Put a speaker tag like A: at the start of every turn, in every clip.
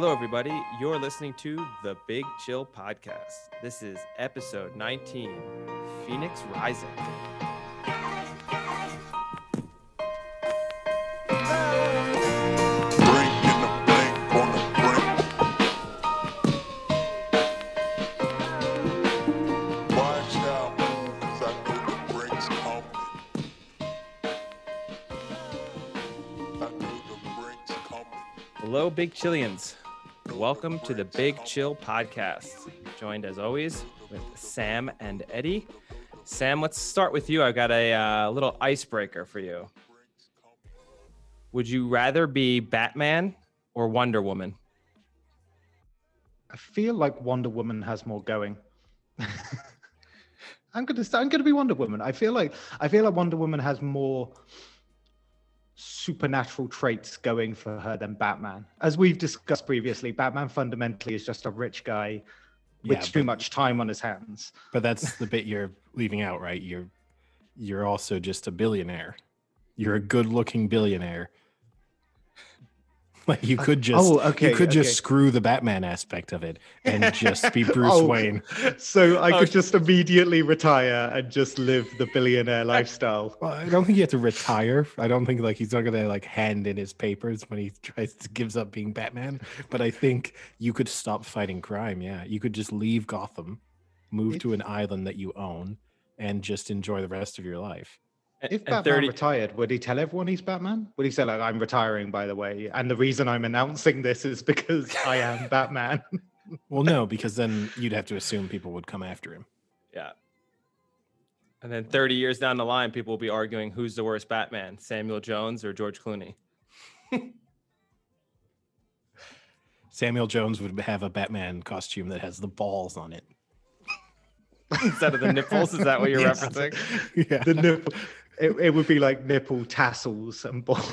A: Hello, everybody. You're listening to the Big Chill Podcast. This is episode 19 Phoenix Rising. Hello, Big Chillians. Welcome to the Big Chill Podcast. Joined as always with Sam and Eddie. Sam, let's start with you. I've got a uh, little icebreaker for you. Would you rather be Batman or Wonder Woman?
B: I feel like Wonder Woman has more going. I'm gonna I'm gonna be Wonder Woman. I feel like I feel like Wonder Woman has more supernatural traits going for her than Batman. As we've discussed previously, Batman fundamentally is just a rich guy with
C: Yeah,
B: too
C: but-
B: much time on his hands.
C: But that's the bit you're leaving out, right? You're you're also just a billionaire. You're a good-looking billionaire. Like you uh, could just
B: oh, okay,
C: you could just
B: okay.
C: screw the Batman aspect of it and just be Bruce
B: Oh,
C: Wayne.
B: So I
A: Oh,
B: could just immediately retire and just live the billionaire lifestyle.
C: Well, I don't think you have to retire. I don't think like he's not gonna like hand in his papers when he tries to gives up being Batman. But I think you could stop fighting crime. Yeah, you could just leave Gotham, move to an island that you own, and just enjoy the rest of your life.
A: And-
B: If Batman
A: 30
B: retired, would he tell everyone he's Batman? Would he say like I'm retiring by the way, and the reason I'm announcing this is because I am Batman?
C: Well, no, because then you'd have to assume people would come after him.
A: Yeah. And then 30 years down the line, people will be arguing who's the worst Batman, Samuel Jones or George Clooney.
C: Samuel Jones would have a Batman costume that has the balls on it.
A: Instead of the nipples, is that what you're
C: Yes.
A: referencing?
C: Yeah.
B: the nipple, it, it would be like nipple tassels and balls.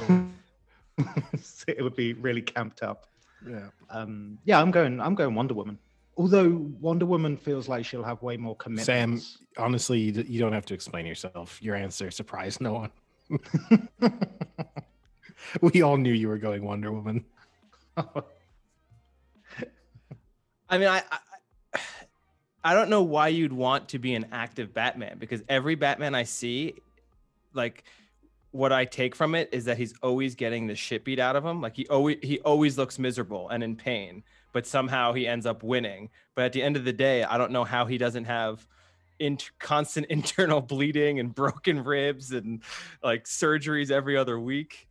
B: it would be really camped up.
C: yeah.
B: Um, yeah, I'm going. I'm going Wonder Woman. Although Wonder Woman feels like she'll have way more commitments.
C: Sam, honestly, you you don't have to explain yourself. Your answer surprised no one. we all knew you were going Wonder Woman.
A: I mean, I, I I don't know why you'd want to be an active Batman because every Batman I see, like what I take from it is that he's always getting the shit beat out of him. Like he always he always looks miserable and in pain, but somehow he ends up winning. But at the end of the day, I don't know how he doesn't have int- constant internal bleeding and broken ribs and like surgeries every other week.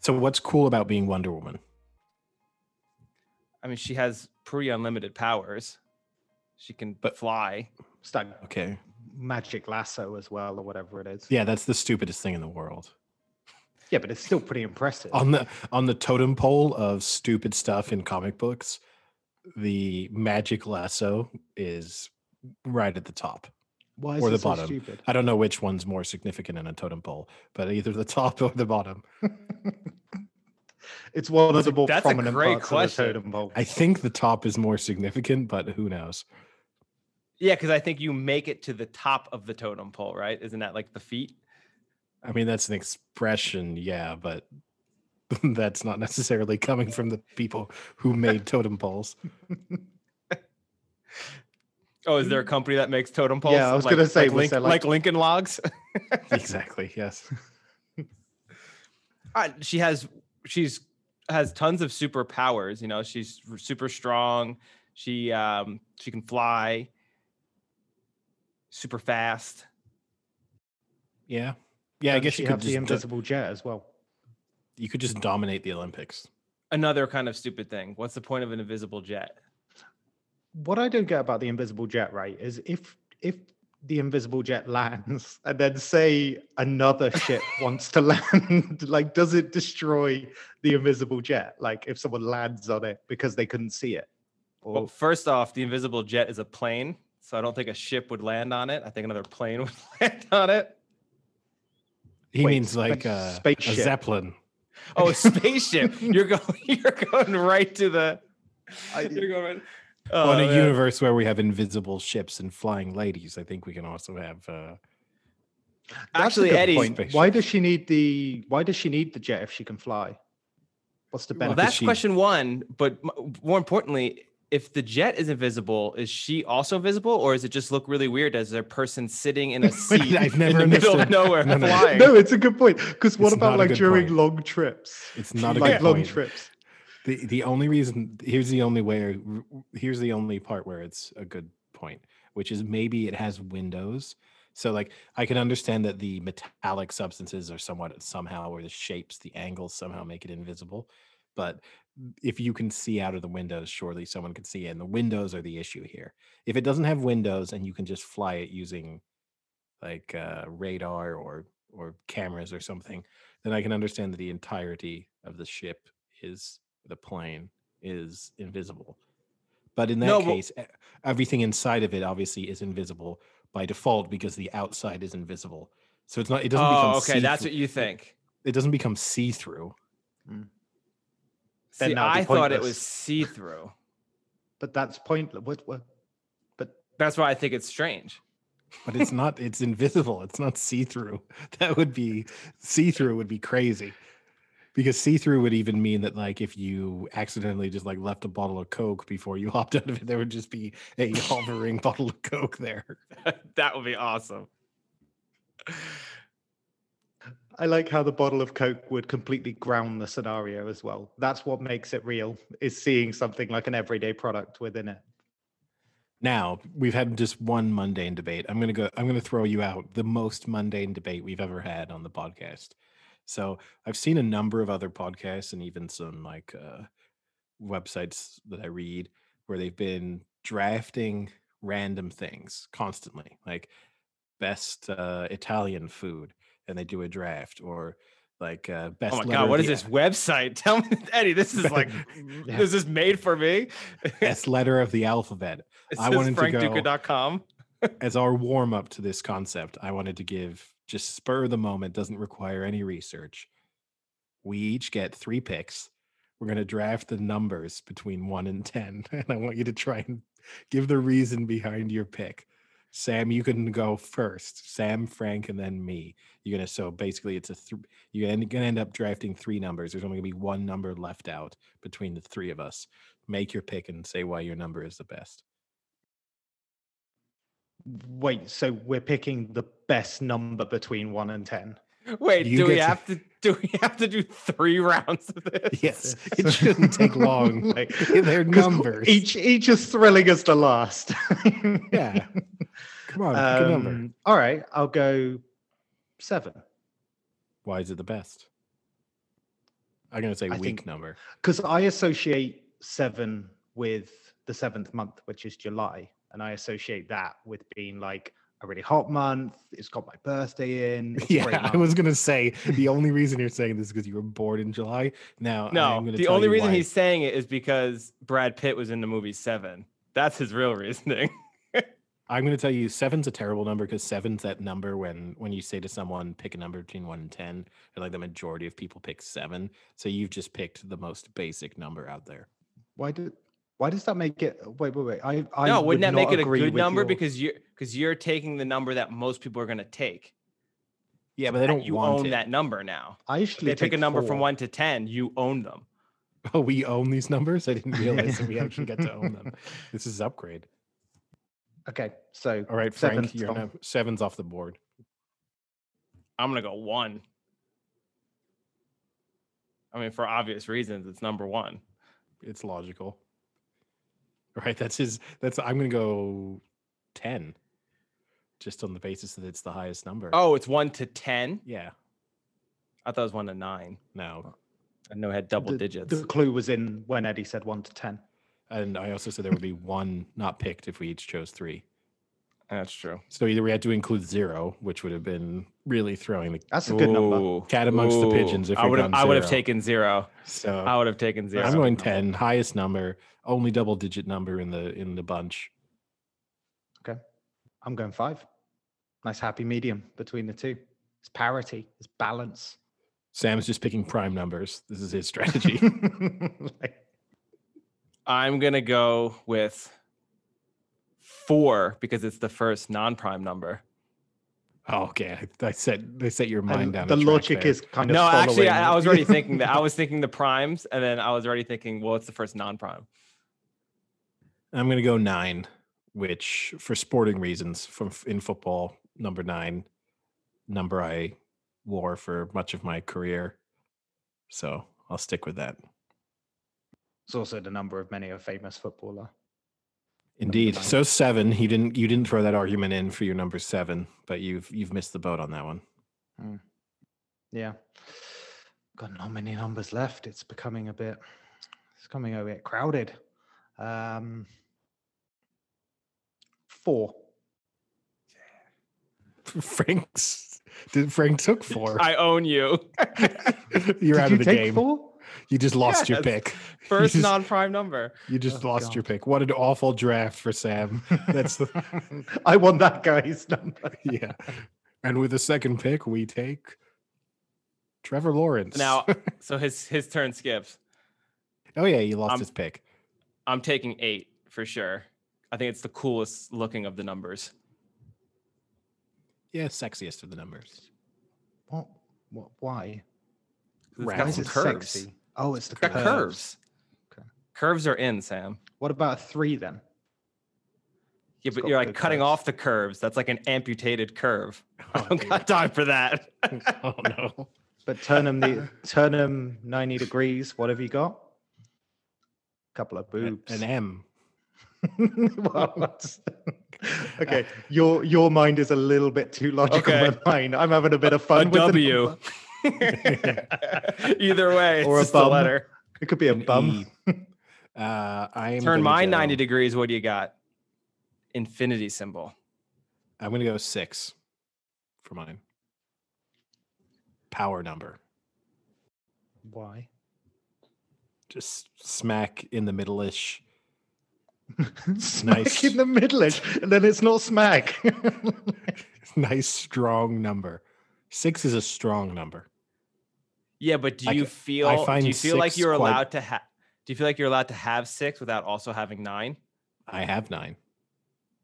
C: So, what's cool about being Wonder Woman?
A: I mean, she has pretty unlimited powers. She can
C: But-
A: fly.
B: It's like
C: Okay.
B: Magic lasso as well, or whatever it is.
C: Yeah, that's the stupidest thing in the world.
B: yeah, but it's still pretty impressive.
C: On the on the totem pole of stupid stuff in comic books, the magic lasso is right at the top.
B: Why is
C: or
B: it
C: the
B: so
C: bottom.
B: stupid?
C: I don't know which one's more significant in a totem pole, but either the top or the bottom.
B: it's one of the
A: a-
B: more
A: that's a
B: prominent
A: great
B: parts
A: question.
B: of the totem pole.
C: I think the top is more significant, but who knows?
A: Yeah, because I think you make it to the top of the totem pole, right? Isn't that like the feet?
C: I mean, that's an expression, yeah, but that's not necessarily coming from the people who made totem poles.
A: Oh, is there a company that makes totem poles?
B: Yeah, I was gonna say,
A: like, Link- like,
B: like-
A: Lincoln Logs.
C: exactly. Yes.
A: Uh, she has she's has tons of superpowers. You know, she's super strong. She um she can fly. Super fast.
C: Yeah. Yeah. I guess you could
B: have the
C: just do-
B: invisible jet as well.
C: you could just dominate the Olympics.
A: Another kind of stupid thing. What's the point of an invisible jet?
B: What I don't get about the invisible jet, right, is if if the invisible jet lands and then say another ship wants to land, like does it destroy the invisible jet? Like if someone lands on it because they couldn't see it? Or
A: Well, first off, the invisible jet is a plane, so I don't think a ship would land on it. I think another plane would land on it.
C: He
B: Wait,
C: means like
B: spa-
C: uh, a
B: spaceship.
C: zeppelin.
A: Oh, a spaceship! you're going, you're going right to the. you're going.
C: Well, in
A: Oh,
C: a
A: man.
C: universe where we have invisible ships and flying ladies, I think we can also have. Uh,
A: Actually, Eddie,
B: point. Why does she need the why does she need the jet if she can fly? What's the
A: Well,
B: benefit?
A: that's
C: she-
A: question one. But more importantly, if the jet is invisible, is she also visible, or does it just look really weird as a person sitting in a seat
C: I've never
A: in the middle of nowhere
C: no, no.
A: flying?
B: no, it's a good point. Because what
C: It's
B: about like during
C: point.
B: long trips?
C: It's not a
B: like
C: good
B: long
C: point.
B: trips.
C: The the only reason here's the only way here's the only part where it's a good point, which is maybe it has windows. So like I can understand that the metallic substances are somewhat somehow or the shapes, the angles somehow make it invisible. But if you can see out of the windows, surely someone can see. it. And the windows are the issue here. If it doesn't have windows and you can just fly it using like uh, radar or or cameras or something, then I can understand that the entirety of the ship is the plane is invisible. But in that
A: No,
C: case, everything inside of it obviously is invisible by default because the outside is invisible. So it's not. It doesn't become.
A: Oh, okay, that's
C: see-through-
A: what you think.
C: It doesn't become see through.
B: Then
A: See, I thought it was see through.
B: But that's pointless. What, what? But
A: That's why I think it's strange.
C: But it's not. It's invisible. It's not see through. That would be see through. Would be crazy. Because see through would even mean that, like, if you accidentally just like left a bottle of Coke before you hopped out of it, there would just be a hovering bottle of Coke there.
A: that would be awesome.
B: I like how the bottle of Coke would completely ground the scenario as well. That's what makes it real, is seeing something like an everyday product within it.
C: Now we've had just one mundane debate. I'm gonna go. I'm gonna throw you out the most mundane debate we've ever had on the podcast. So I've seen a number of other podcasts and even some like uh, websites that I read where they've been drafting random things constantly, like best uh, Italian food, and they do a draft, or like uh, best.
A: Oh my god, what is this website? Tell me, Eddie. This is like,
B: Yeah.
A: is made for me?
C: Best letter of the alphabet.
A: It
C: I wanted to go-
A: frankduca.com.
C: as our warm up to this concept, I wanted to give just spur of the moment, doesn't require any research. We each get three picks. We're going to draft the numbers between one and 10. And I want you to try and give the reason behind your pick. Sam, you can go first. Sam, Frank, and then me. You're gonna so basically it's a th- you're gonna gonna end up drafting three numbers. There's only gonna be one number left out between the three of us. Make your pick and say why your number is the best.
B: Wait, so we're picking the best number between one and ten.
A: Wait,
C: You
A: do we
C: to-
A: have to do we have to do three rounds of this?
C: Yes, it shouldn't take long.
B: Like,
C: They're
B: 'cause
C: numbers.
B: Each each is thrilling as the last.
C: Yeah. Come on, pick a number.
B: Um, all right, I'll go seven.
C: Why is it the best? I'm gonna say
B: I
C: weak
B: think-
C: number.
B: because I associate seven with the seventh month, which is July, and I associate that with being like a really hot month. It's got my birthday in. It's
C: Yeah, I was gonna say the only reason you're saying this is because you were born in July. Now, I
A: No,
C: am gonna
A: the only reason
C: why.
A: he's saying it is because Brad Pitt was in the movie Seven. That's his real reasoning.
C: I'm going to tell you seven's a terrible number because seven's that number when when you say to someone pick a number between one and ten, and like the majority of people pick seven. So you've just picked the most basic number out there.
B: Why did? why does that make it? Wait, wait, wait. I, I
A: no,
B: would
A: wouldn't that make it a good number
B: your-
A: because you're because you're taking the number that most people are going to take.
C: Yeah, but they don't
A: you
C: want
A: own
C: it.
A: that number now.
B: I
A: If
B: usually
A: they pick a
B: take
A: number from one to ten, you own them.
C: Oh, we own these numbers. I didn't realize that we actually get to own them. This is upgrade.
B: Okay, so
C: All right, Frank,
B: seven's
C: you're
B: gone.
C: now, seven's off the board.
A: I'm gonna go one. I mean, for obvious reasons, it's number one.
C: It's logical. right? that's his. That's I'm gonna go ten, just on the basis that it's the highest number.
A: Oh, it's one to ten.
C: yeah.
A: I thought it was one to nine.
C: No,
A: I know it had double
B: the,
A: digits.
B: The clue was in when Eddie said one to ten.
C: And I also said there would be one not picked if we each chose three.
A: That's true.
C: So either we had to include zero, which would have been really throwing the
B: That's a good number.
C: Cat amongst the pigeons. If
A: I
C: we'd
A: have,
C: gone
A: I would have taken zero.
C: So
A: I would have taken zero.
C: I'm going ten, highest number, only double digit number in the in the bunch.
B: Okay, I'm going five. Nice happy medium between the two. It's parity. It's balance.
C: Sam's just picking prime numbers. This is his strategy.
B: Like,
A: I'm gonna go with four because it's the first non-prime number.
C: Oh, okay. I, I set I set your
B: And
C: mind down.
B: the
C: a
B: logic
C: there.
B: is kind of
A: No, actually, I, I was already thinking that. I was thinking the primes, and then I was already thinking, well, it's the first non-prime.
C: I'm gonna go nine, which for sporting reasons, from in football, number nine, number I wore for much of my career. So I'll stick with that.
B: It's also the number of many a famous footballer.
C: Indeed. So seven. He didn't. You didn't throw that argument in for your number seven, but you've you've missed the boat on that one.
B: Yeah. Got not many numbers left. It's becoming a bit it's coming a bit crowded. Um four.
C: Frank's. Did Frank took four?
A: I own you.
C: You're
B: Did
C: out
B: you
C: of the
B: take
C: game.
B: four?
C: You just lost your pick.
A: First
C: just-
A: non-prime number.
C: You just
B: Oh,
C: lost your pick. What an awful draft for Sam. That's the
B: I won that guy's number.
C: yeah. And with the second pick, we take Trevor Lawrence.
A: Now, so his his turn skips.
C: oh yeah, he lost
A: I'm-
C: his pick.
A: I'm taking eight for sure. I think it's the coolest looking of the numbers.
C: Yeah, sexiest of the numbers.
B: What what why?
A: 'Cause It's
C: Round.
A: got
B: Why
A: some curves.
B: sexy? Oh, it's the
A: It's got
B: curves.
A: curves.
B: Okay.
A: Curves are in, Sam.
B: What about a three then?
A: Yeah,
B: It's
A: but you're like cutting
B: curves.
A: off the curves. That's like an amputated curve. Oh, I
C: Oh,
A: don't
C: dear.
A: got time for that.
C: oh no.
B: But turn them the turn them 90 degrees. What have you got? A couple of boobs.
C: An M.
B: What? okay, your your mind is a little bit too logical
A: Okay.
B: than mine. I'm having a bit of
A: a
B: fun with the
A: W.
B: number.
A: Either way, it's
B: Or a
A: just a
B: bum.
A: letter.
B: It could be a
C: An
B: bum.
C: E. Uh, I am
A: Turn
C: gonna
A: mine 90 degrees. What do you got? Infinity symbol.
C: I'm gonna go six for mine. Power number.
B: Why?
C: Just smack in the middle ish.
B: smack
C: Nice.
B: in the middle-ish, and then it's not smack.
C: nice strong number. Six is a strong number.
A: Yeah, but do
C: I
A: you
C: ca-
A: feel? Do
C: find
A: you feel like you're
C: quite-
A: allowed to have? Do you feel like you're allowed to have six without also having nine?
C: I have nine.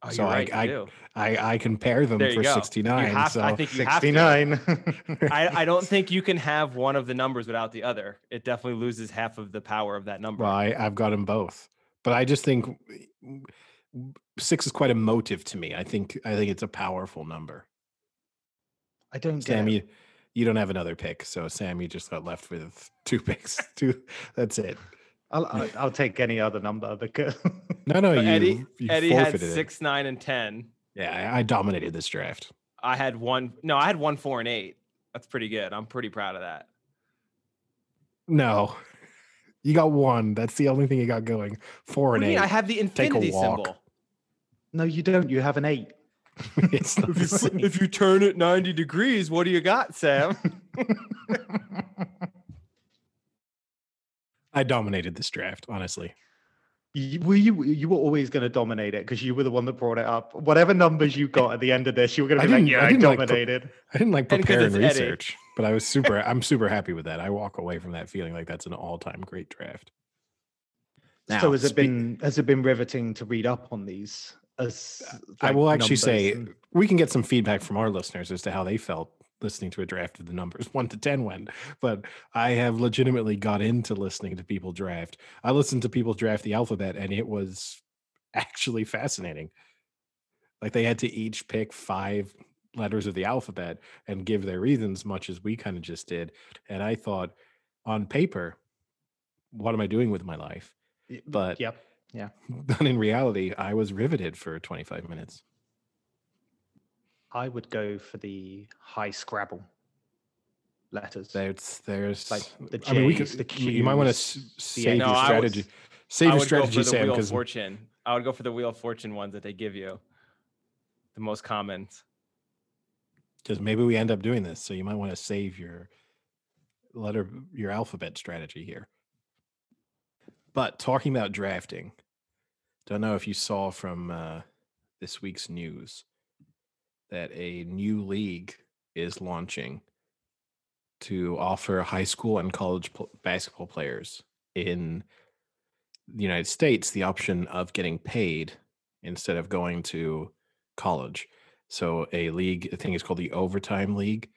A: Oh,
C: So I-
A: right.
C: I-
A: do.
C: I I compare them for
A: go.
C: 69.
A: Have
C: so
A: I think you have to.
B: 69.
A: I, I don't think you can have one of the numbers without the other. It definitely loses half of the power of that number.
C: well, I, I've got them both. But I just think six is quite emotive to me. I think I think it's a powerful number.
B: I don't get
C: Sam,
B: it.
C: you, you don't have another pick, so Sam, you just got left with two picks. Two. That's it.
B: I'll, I'll, I'll take any other number because
C: No, no, you,
A: Eddie,
C: you
A: Eddie had
C: forfeited it.
A: six, nine, and ten.
C: Yeah, I, I dominated this draft.
A: I had one. No, I had one, four, and eight. That's pretty good. I'm pretty proud of that.
C: No, you got one. That's the only thing you got going. Four
A: What
C: and
A: do
C: eight.
A: I have the
C: Take a
A: infinity
C: walk.
A: symbol.
B: no, you don't. You have an eight.
C: it's not the
A: if you turn it 90 degrees, what do you got, Sam?
C: I dominated this draft, honestly.
B: You, were you you were always going to dominate it because you were the one that brought it up. Whatever numbers you got at the end of this, you were going to be like, "Yeah,
C: I
B: I,
C: didn't like. I didn't like prepare and
A: it's Eddie.
C: research, but I was super. I'm super happy with that. I walk away from that feeling like that's an all-time great draft.
B: so
C: Now,
B: has it been has it been riveting to read up on these? As
C: uh,
B: I
C: will actually say
B: and-
C: we can get some feedback from our listeners as to how they felt listening to a draft of the numbers one to ten went. But I have legitimately got into listening to people draft. I listened to people draft the alphabet, and it was actually fascinating. Like they had to each pick five letters of the alphabet and give their reasons, much as we kind of just did. And I thought, on paper, what am I doing with my life? But-
B: yep, yeah.
C: But in reality, I was riveted for 25 minutes.
B: I would go for the high Scrabble letters.
C: There's, there's,
B: Like the
C: I mean, we could,
B: J's, the
C: you- you might want to
B: Qs, the
C: save
A: No,
C: your
A: I would-
C: strategy. Save
A: I
C: your
A: would go
C: strategy,
A: for the
C: Sam,
A: Wheel of
C: because
A: Fortune. I would go for the Wheel of Fortune ones that they give you. The most common.
C: Because maybe we end up doing this. So you might want to save your letter, your alphabet strategy here. But talking about drafting, don't know if you saw from uh, this week's news that a new league is launching to offer high school and college basketball players in the United States the option of getting paid instead of going to college. So a league, I think it's called the Overtime League.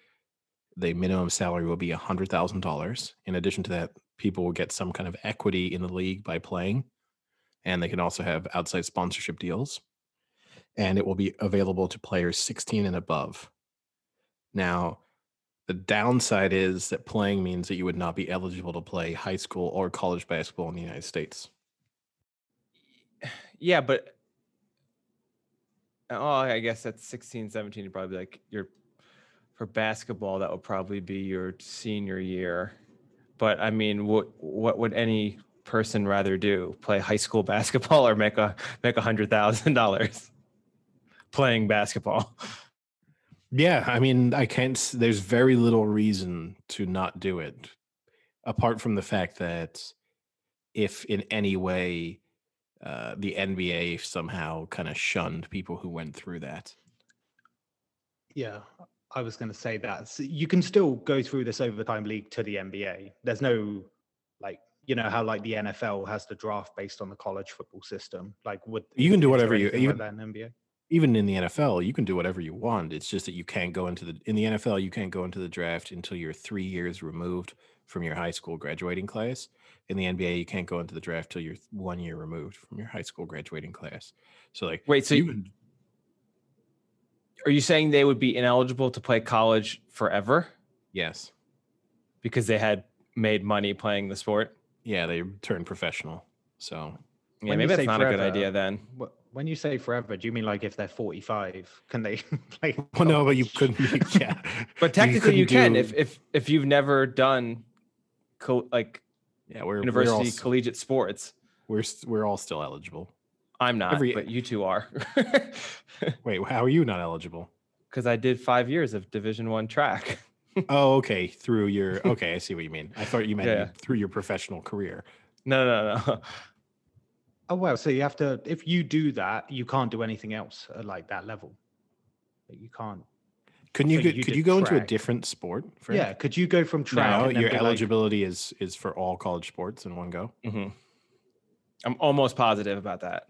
C: The minimum salary will be hundred thousand dollars. In addition to that, people will get some kind of equity in the league by playing, and they can also have outside sponsorship deals. And it will be available to players 16 and above. Now, the downside is that playing means that you would not be eligible to play high school or college basketball in the United States.
A: Yeah, but oh, I guess that's 16, 17. You'd probably be like your for basketball. That would probably be your senior year. But I mean, what what would any person rather do? Play high school basketball or make a make a hundred thousand dollars playing basketball?
C: Yeah, I mean, I can't. There's very little reason to not do it, apart from the fact that if in any way uh, the NBA somehow kind of shunned people who went through that.
B: Yeah, I was going to say that So you can still go through this overtime league to the NBA. There's no like you know how like the NFL has the draft based on the college football system. Like would
C: You can do whatever you-
B: anything like
C: even-
B: that in NBA.
C: Even in the NFL, you can do whatever you want. It's just that you can't go into the in the NFL. You can't go into the draft until you're three years removed from your high school graduating class. In the NBA, you can't go into the draft till you're one year removed from your high school graduating class. So, like,
A: Wait, so
C: you
A: you-
C: can
A: Are you saying they would be ineligible to play college forever
C: yes,
A: because they had made money playing the sport?
C: Yeah, they turn professional. So
A: Yeah,
B: When
A: maybe that's not a good idea then.
B: When you say forever, do you mean like if they're 45, can they play?
C: Well, no, but you couldn't. Yeah,
A: But technically, you,
C: couldn't
A: can
C: do-
A: if if if you've never done co- like
C: yeah, we're
A: university
C: We're all,
A: collegiate sports.
C: we're we're all still eligible.
A: I'm not,
C: every-
A: but you two are.
C: Wait, how are you not eligible?
A: Because I did five years of Division One track.
C: Oh, okay. Through your okay, I see what you mean. I thought you meant
A: Yeah.
C: through your professional career.
A: No, no, no.
B: Oh well, so you have to. If you do that, you can't do anything else at like that level. Like, You can't.
C: Couldn't you?
B: So
C: go,
B: you
C: could you go into a different sport? Frank?
B: Yeah, could you go from track?
C: No, your
B: be like-
C: eligibility is is for all college sports in one go.
A: Mhm. I'm almost positive about that.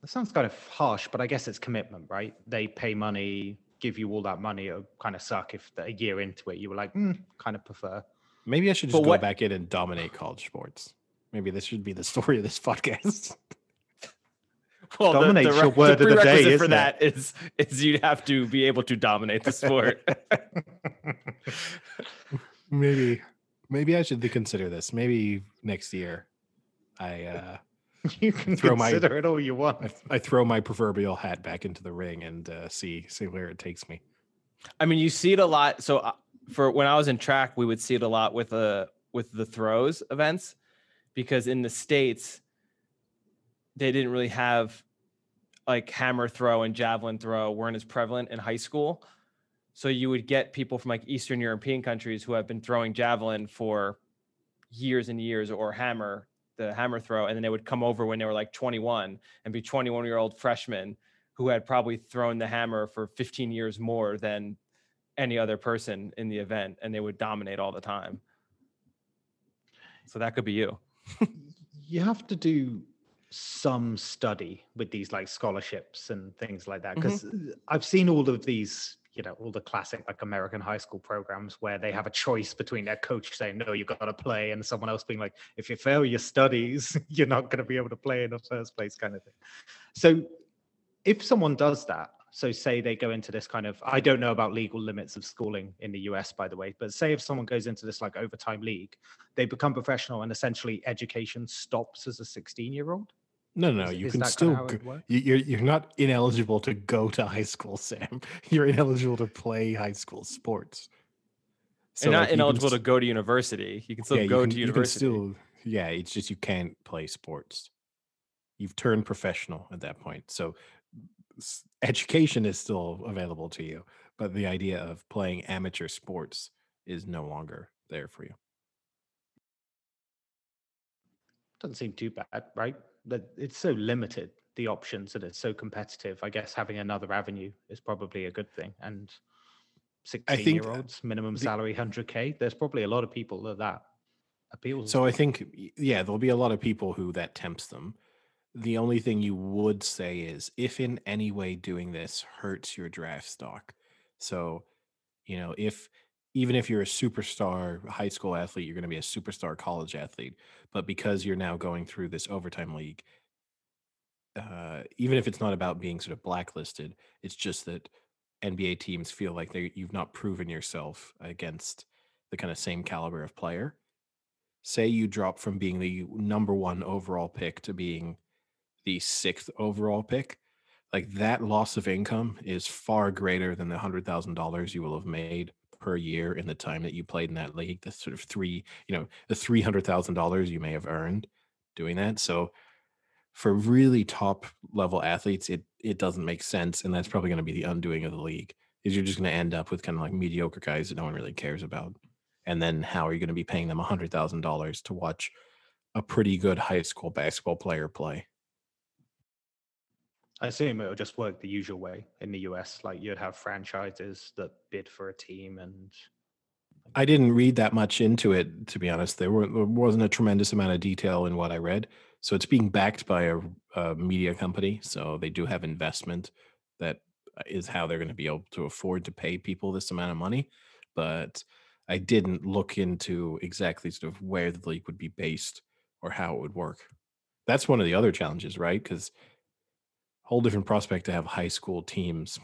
B: That sounds kind of harsh, but I guess it's commitment, right? They pay money, give you all that money. It would kind of suck if a year into it you were like, mm, kind of prefer.
C: Maybe I should
A: But
C: just go
A: what-
C: back in and dominate college sports. Maybe this should be the story of this podcast.
A: Well, the-
B: Dominate's
A: the,
B: your
A: re-
B: word of the day,
A: prerequisite for
B: isn't it?
A: that is is you'd have to be able to dominate the sport.
C: maybe, maybe I should consider this. Maybe next year, I uh,
B: you can
C: Throw my-
B: consider it all you want.
C: I, I throw my proverbial hat back into the ring and uh, see see where it takes me.
A: I mean, you see it a lot. So uh, for when I was in track, we would see it a lot with the with the throws events because in the states they didn't really have like hammer throw and javelin throw weren't as prevalent in high school. So you would get people from like Eastern European countries who have been throwing javelin for years and years or hammer the hammer throw and then they would come over when they were like 21 and be 21 year old freshmen who had probably thrown the hammer for 15 years more than any other person in the event and they would dominate all the time. So that could be you.
B: You have to do some study with these like scholarships and things like that mm-hmm. because I've seen all of these, you know, all the classic like American high school programs where they have a choice between their coach saying no, you got to play, and someone else being like, if you fail your studies, you're not going to be able to play in the first place, kind of thing. So, if someone does that, so say they go into this kind of, I don't know about legal limits of schooling in the US, by the way, but say if someone goes into this like overtime league, they become professional and essentially education stops as a 16 year old.
C: No, no,
B: Is-
C: you
B: is
C: can still. go- you- You're you're not ineligible to go to high school, Sam. You're ineligible to play high school sports.
A: You're not
C: like, you can
A: ineligible
C: s-
A: to go to university you can still
C: yeah, you
A: go
C: can-
A: to
C: you can
A: university
C: still, yeah, it's just you can't play sports. You've turned professional at that point, so education is still available to you, but the idea of playing amateur sports is no longer there for you.
B: Doesn't seem too bad, right? That it's so limited, the options, and it's so competitive. I guess having another avenue is probably a good thing. And 16
C: think
B: year olds, minimum
C: the-
B: salary 100K, there's probably a lot of people that that appeals.
C: So I think, yeah, there'll be a lot of people who that tempts them. The only thing you would say is if in any way doing this hurts your draft stock. So, you know, if even if you're a superstar high school athlete, you're going to be a superstar college athlete. But because you're now going through this overtime league, uh, even if it's not about being sort of blacklisted, it's just that NBA teams feel like they you've not proven yourself against the kind of same caliber of player. Say you drop from being the number one overall pick to being the sixth overall pick, like that loss of income is far greater than the hundred thousand dollars you will have made per year in the time that you played in that league. The sort of three, you know, the three hundred thousand dollars you may have earned doing that. So for really top level athletes, it it doesn't make sense, and that's probably going to be the undoing of the league. Is you're just going to end up with kind of like mediocre guys that no one really cares about, and then how are you going to be paying them a hundred thousand dollars to watch a pretty good high school basketball player play?
B: I assume it'll just work the usual way in the US. Like you'd have franchises that bid for a team, and
C: I didn't read that much into it, to be honest. There, were, there wasn't a tremendous amount of detail in what I read. So it's being backed by a, a media company. So they do have investment that uh, how they're going to be able to afford to pay people this amount of money. But I didn't look into exactly sort of where the league would be based or how it would work. That's one of the other challenges, right? Because whole different prospect to have high school teams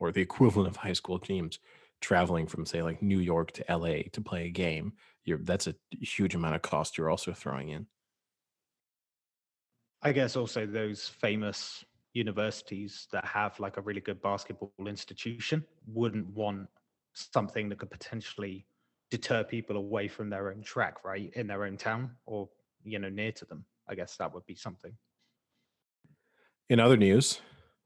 C: or the equivalent of high school teams traveling from say like New York to LA to play a game. You're that's a huge amount of cost you're also throwing in.
B: I guess also those famous universities that have like a really good basketball institution wouldn't want something that could potentially deter people away from their own track, right? In their own town or, you know, near to them. I guess that would be something.
C: In other news,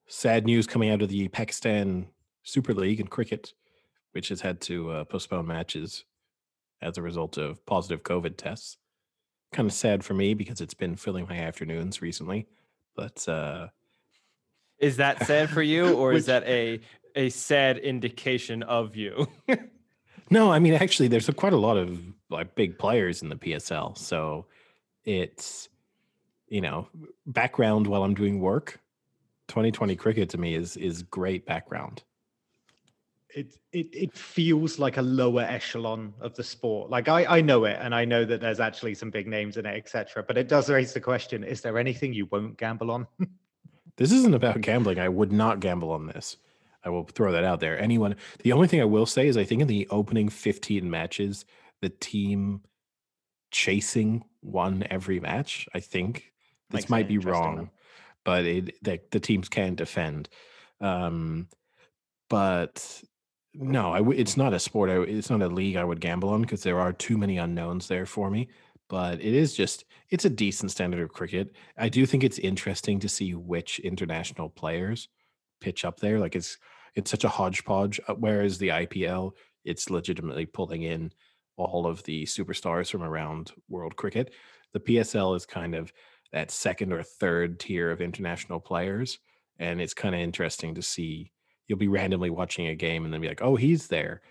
C: sad news coming out of the Pakistan Super League in cricket, which has had to uh, postpone matches as a result of positive COVID tests kind of sad for me because it's been filling my afternoons recently. But uh
A: Is that sad for you, or is that a a sad indication of you?
C: no, I mean actually there's a, quite a lot of like big players in the PSL. So it's you know, background while I'm doing work. 2020 cricket to me is is great background.
B: it it it feels like a lower echelon of the sport. Like I I know it, and I know that there's actually some big names in it, etc. But it does raise the question: Is there anything you won't gamble on?
C: This isn't about gambling. I would not gamble on this. I will throw that out there. Anyone, the only thing I will say is I think in the opening 15 matches, the team chasing won every match. I think this
B: Makes
C: might be wrong, but it the, the teams can defend. Um, but no, I w- it's not a sport. I, it's not a league I would gamble on because there are too many unknowns there for me. But it is just it's a decent standard of cricket. I do think it's interesting to see which international players pitch up there. Like it's it's such a hodgepodge. uh, Whereas the IPL, it's legitimately pulling in all of the superstars from around world cricket. The PSL is kind of that second or third tier of international players, and it's kind of interesting to see. You'll be randomly watching a game and then be like, "Oh, he's there."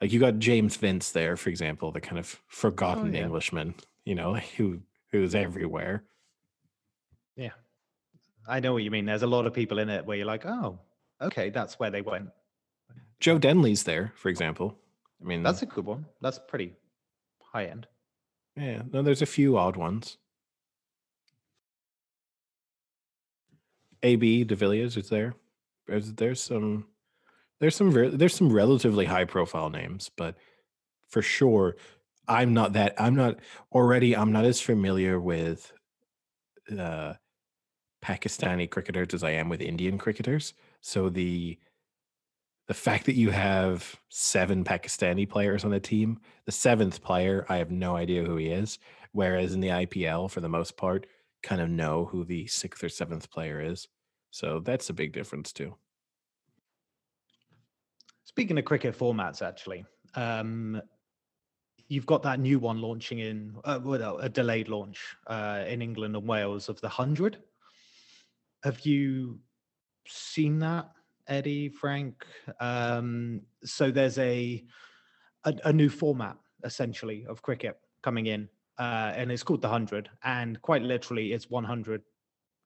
C: Like you got James Vince there, for example, the kind of oh, forgotten
B: yeah.
C: Englishman, you know, who who's everywhere.
B: yeah, I know what you mean. There's a lot of people in it where you're like, oh, okay, that's where they went.
C: Joe Denley's there, for example. I mean,
B: That's a good one. That's pretty high end.
C: yeah. No, there's a few odd ones. AB De Villiers is there. There's there's some there's some re- there's some relatively high profile names, but for sure, I'm not that I'm not already I'm not as familiar with uh Pakistani cricketers as I am with Indian cricketers. So the the fact that you have seven Pakistani players on a team, the seventh player, I have no idea who he is. Whereas in the IPL, for the most part, kind of know who the sixth or seventh player is. So that's a big difference too.
B: Speaking of cricket formats, actually, um, you've got that new one launching in uh, a delayed launch uh, in England and Wales of the hundred. Have you seen that, Eddie, Frank? Um, so there's a, a a new format essentially of cricket coming in. Uh, and it's called the hundred. And quite literally, it's 100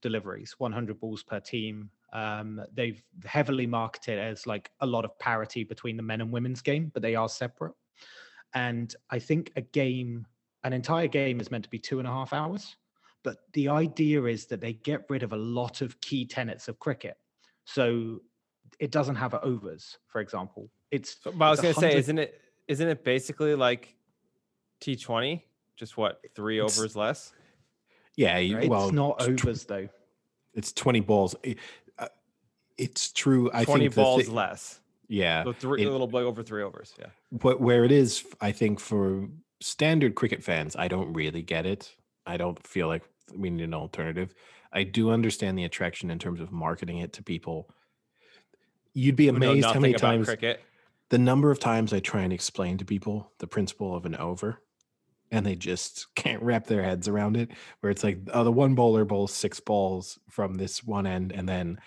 B: deliveries, 100 balls per team. Um, they've heavily marketed as like a lot of parity between the men and women's game, but they are separate. And I think a game, an entire game, is meant to be two and a half hours. But the idea is that they get rid of a lot of key tenets of cricket. So it doesn't have overs, for example. It's
A: So, but I was gonna say, isn't it isn't it basically like T twenty? Just what three
C: It's-
A: overs less?
C: Yeah, you-
B: it's
C: well,
B: not
C: it's tw-
B: overs though.
C: It's twenty balls. I- uh, It's true. I
A: Twenty
C: think
A: balls
C: thi-
A: less.
C: Yeah,
A: So three,
C: it-
A: a little bit over three overs. Yeah.
C: but where it is, I think for standard cricket fans, I don't really get it. I don't feel like we need an alternative. I do understand the attraction in terms of marketing it to people. You'd be amazed how many times
A: cricket.
C: the number of times I try and explain to people the principle of an over, and they just can't wrap their heads around it. Where it's like, oh, the one bowler bowls six balls from this one end, and then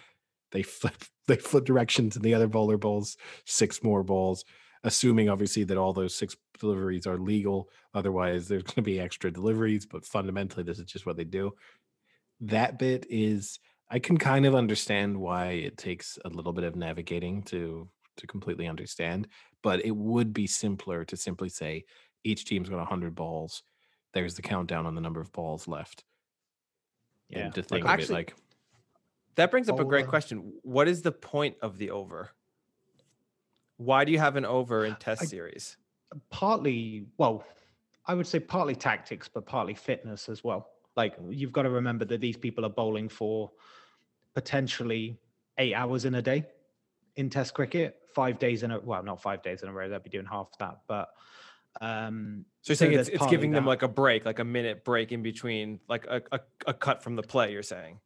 C: they flip they flip directions, and the other bowler bowls six more balls, assuming obviously that all those six deliveries are legal. Otherwise, there's going to be extra deliveries. But fundamentally, this is just what they do. That bit is. I can kind of understand why it takes a little bit of navigating to to completely understand, but it would be simpler to simply say each team's got 100 balls. There's the countdown on the number of balls left.
B: Yeah.
C: And to
B: Like,
C: think of it like
A: That brings up a great question. What is the point of the over? Why do you have an over in test
B: I-
A: series?
B: partly well i would say partly tactics but partly fitness as well like you've got to remember that these people are bowling for potentially eight hours in a day in test cricket five days in a well not five days in a row they'd be doing half that but um
A: So you're saying it's, it's
B: partly
A: giving them like a break, like a minute break in between, like a, a, a cut from the play, you're saying.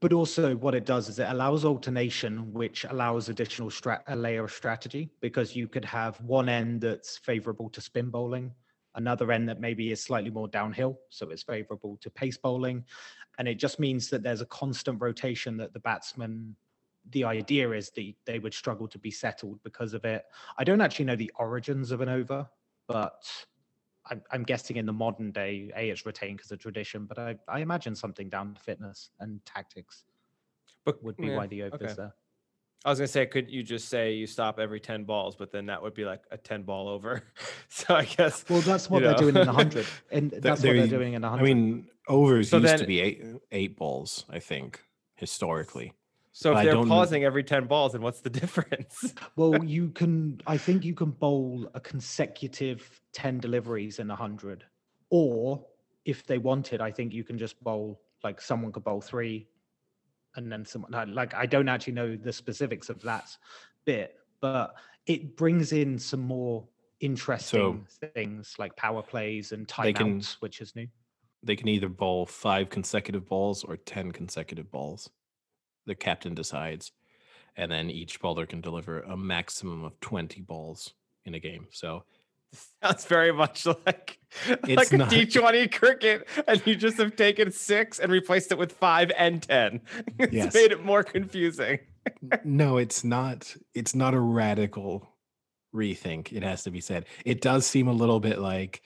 B: but also what it does is it allows alternation which allows additional strat- a layer of strategy because you could have one end that's favorable to spin bowling another end that maybe is slightly more downhill so it's favorable to pace bowling. And it just means that there's a constant rotation that the batsman the idea is that they would struggle to be settled because of it. I don't actually know the origins of an over but I'm, I'm guessing in the modern day, A, it's retained because of tradition, but I, I imagine something down to fitness and tactics
A: But
B: would be
A: yeah,
B: why the over
A: okay.
B: is there.
A: I was gonna say, could you just say you stop every 10 balls, but then that would be like a 10 ball over. so I guess
B: Well, that's what they're
A: know.
B: doing in the hundred, and that's what they're doing in the hundred.
C: I mean, overs
A: So
C: used
A: then-
C: to be eight eight balls, I think, historically.
A: So if
C: I
A: they're pausing every 10 balls, then what's the difference?
B: well, you can. I think you can bowl a consecutive ten deliveries in a hundred, or if they wanted, I think you can just bowl like someone could bowl three, and then someone like I don't actually know the specifics of that bit, but it brings in some more interesting things like power plays and
C: They can-
B: timeouts, which is new.
C: They can either bowl five consecutive balls or ten consecutive balls. The captain decides, and then each bowler can deliver a maximum of twenty balls in a game. So
A: Sounds very much like
C: It's
A: like a
C: not-
A: T20 cricket, and you just have taken six and replaced it with five and 10. It's
C: Yes.
A: made it more confusing.
C: no, it's not. It's not a radical rethink. It has to be said. It does seem a little bit like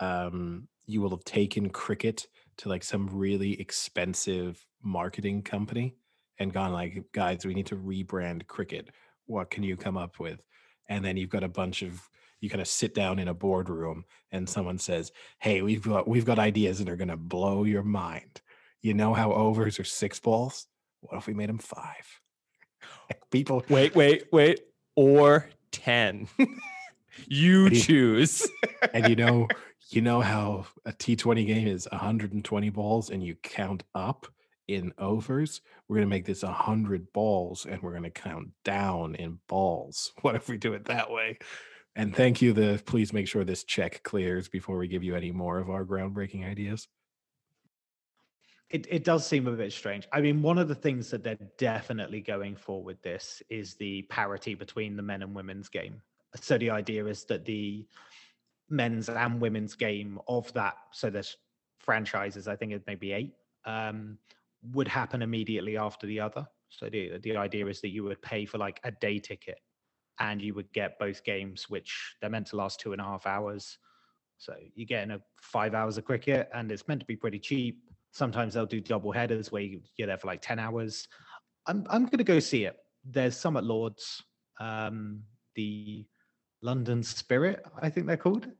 C: um, you will have taken cricket to like some really expensive marketing company and gone like, guys, we need to rebrand cricket. What can you come up with? And then you've got a bunch of you kind of sit down in a boardroom and someone says, "Hey, we've got we've got ideas that are going to blow your mind. You know how overs are six balls? What if we made them five? People,
A: Wait, wait, wait. Or 10. you
C: What do you-
A: choose.
C: and you know, you know how a T20 game is 120 balls and you count up in overs. We're gonna make this 100 balls and we're gonna count down in balls. What if we do it that way? And thank you. The please make sure this check clears before we give you any more of our groundbreaking ideas.
B: It it does seem a bit strange. I mean, one of the things that they're definitely going for with this is the parity between the men and women's game. So the idea is that the men's and women's game of that, so there's franchises, I think it may be eight, um, would happen immediately after the other. So the the idea is that you would pay for like a day ticket and you would get both games, which they're meant to last two and a half hours So you're getting a five hours of cricket, and it's meant to be pretty cheap. Sometimes they'll do double headers where you- you're there for like ten hours. I'm I'm to go see it. There's some at Lords, um, the London Spirit, I think they're called.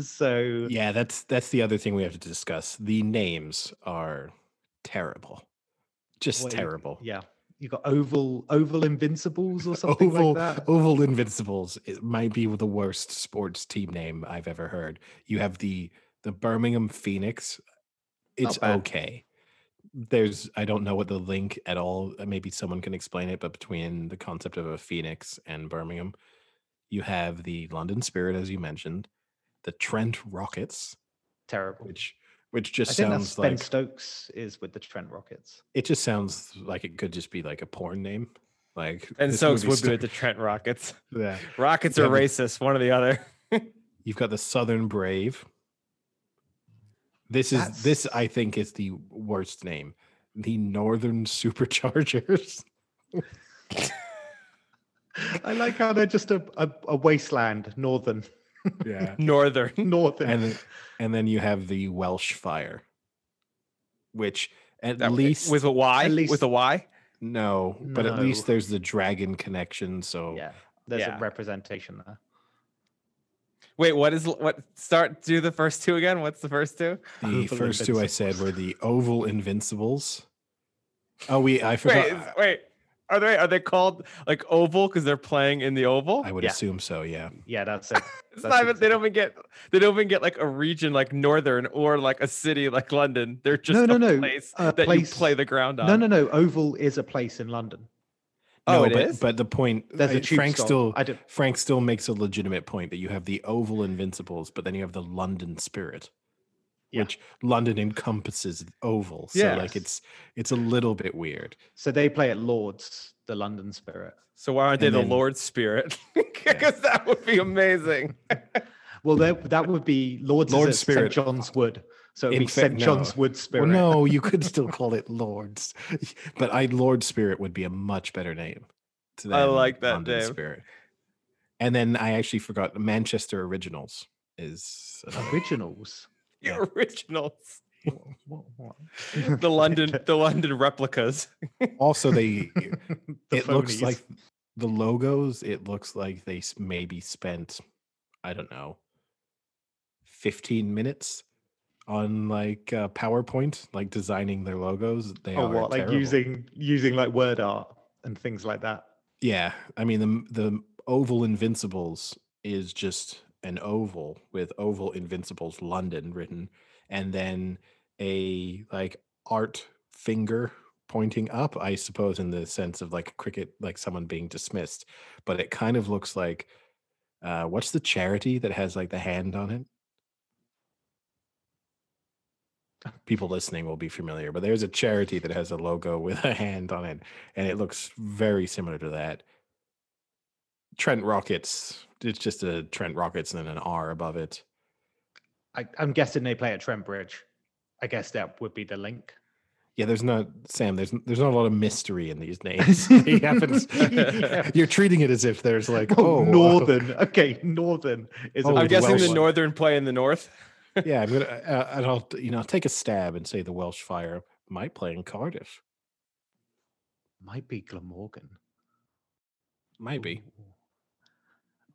B: So
C: Yeah, that's that's the other thing we have to discuss. The names are terrible. Just terrible.
B: Yeah, you got Oval Oval Invincibles or something
C: Oval
B: like that.
C: Oval Invincibles it might be the worst sports team name I've ever heard. You have the the Birmingham Phoenix. It's okay. There's I don't know what the link at all. uh, Maybe someone can explain it, but between the concept of a Phoenix and Birmingham, you have the London Spirit, as you mentioned, the Trent Rockets,
B: Terrible.
C: which which
B: I
C: just
B: think that's
C: sounds
B: Ben Stokes is with the Trent Rockets.
C: it just sounds like it could just be like a porn name. Like
A: And
C: this
A: Stokes would be with the Trent Rockets.
C: yeah.
A: Rockets
C: Yeah,
A: are racist, one or the other.
C: You've got the Southern Brave. This is this I think is the worst name. The Northern Superchargers.
B: I like how they're just a, a, a wasteland, northern,
C: Yeah.
A: Northern.
B: northern.
C: and then, and then you have the Welsh Fire, which at
A: That-
C: least
A: with a Y.
B: at least-
A: with a Y.
C: no, but at least there's the dragon connection. So
B: yeah, there's
A: Yeah.
B: a representation there.
A: Wait, what is what? Start do the first two again. What's the first two?
C: the
B: Oval
C: first two I said were the Oval Invincibles. Oh, we I forgot.
A: Wait, wait. Are they are they called like oval because they're playing in the oval?
C: I would
B: Yeah.
C: assume so. Yeah.
B: Yeah, that's it. That's
A: not even, they don't even get they don't even get like a region like northern or like a city like London. They're just
B: no,
A: a
B: no.
A: place
B: a
A: that
B: place-
A: you play the ground on.
B: No, no, no. Oval is a place in London.
A: Oh, it
C: but,
A: is?
C: but the point
B: There's uh, a
C: I-
B: tube
C: Frank
B: stop.
C: still
B: I did.
C: Frank still makes a legitimate point that you have the Oval Invincibles, but then you have the London Spirit,
B: Yeah.
C: which London encompasses Oval. So like it's it's a little bit weird.
B: So they play at Lords, the London Spirit.
A: So why aren't they
C: And
A: the
C: then-
A: Lord's Spirit? Because that would be amazing.
B: Well, that that would be Lords
C: Lord
B: Lord
C: Spirit.
B: St. John's Wood. So it'd
C: In
B: be
C: fact,
B: St. John's
C: no.
B: Wood
C: Well,
B: Spirit.
C: no, you could still call it Lords, but I Lord Spirit would be a much better name. To
A: I like that
C: London
A: name.
C: Spirit. And then I actually forgot Manchester Originals is
B: Originals.
A: The
C: Yeah.
A: originals.
B: What, what?
A: The London the London replicas.
C: also they
B: The
C: it looks like the logos it looks like they s- maybe spent i don't know 15 minutes on like uh, powerpoint like designing their logos they
B: oh,
C: are
B: what? Like
C: terrible.
B: using using like word art and things like that.
C: yeah i mean the the oval invincibles is just an oval with oval invincibles london written and then a like art finger pointing up i suppose in the sense of like cricket like someone being dismissed. But it kind of looks like uh what's the charity that has like the hand on it? People listening will be familiar but there's a charity that has a logo with a hand on it and it looks very similar to that trent rockets it's just a trent rockets and an r above it
B: I, I'm guessing they play at Trent Bridge. I guess that would be the link.
C: Yeah, there's not Sam. There's there's not a lot of mystery in these names. He happens-
B: Yeah.
C: You're treating it as if there's like
B: Oh,
C: oh
B: Northern. Okay, Northern is.
C: Oh,
B: a
A: I'm
C: with
A: guessing the
C: Welsh.
A: northern play in the north.
C: yeah. I'm gonna uh, and I'll you know take a stab and say the Welsh Fire might play in Cardiff.
B: Might be Glamorgan.
C: Might be.
B: Ooh.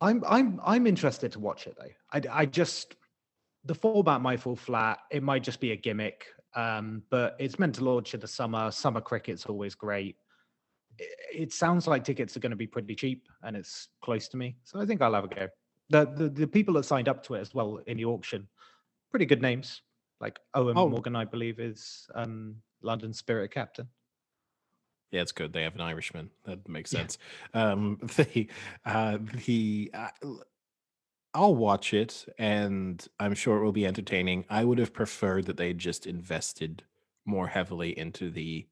B: I'm I'm I'm interested to watch it though. I I just the format might fall flat. It might just be a gimmick. Um, but it's meant to launch in the summer. Summer cricket's always great. It, it sounds like tickets are going to be pretty cheap, and it's close to me, so I think I'll have a go. The, the the people that signed up to it as well in the auction, pretty good names. Like Eoin
C: Oh.
B: Morgan, I believe, is um, London Spirit captain.
C: Yeah, it's good. They have an Irishman. That makes
B: Yeah.
C: sense. Um, the uh, the uh, I'll watch it, and I'm sure it will be entertaining. I would have preferred that they just invested more heavily into the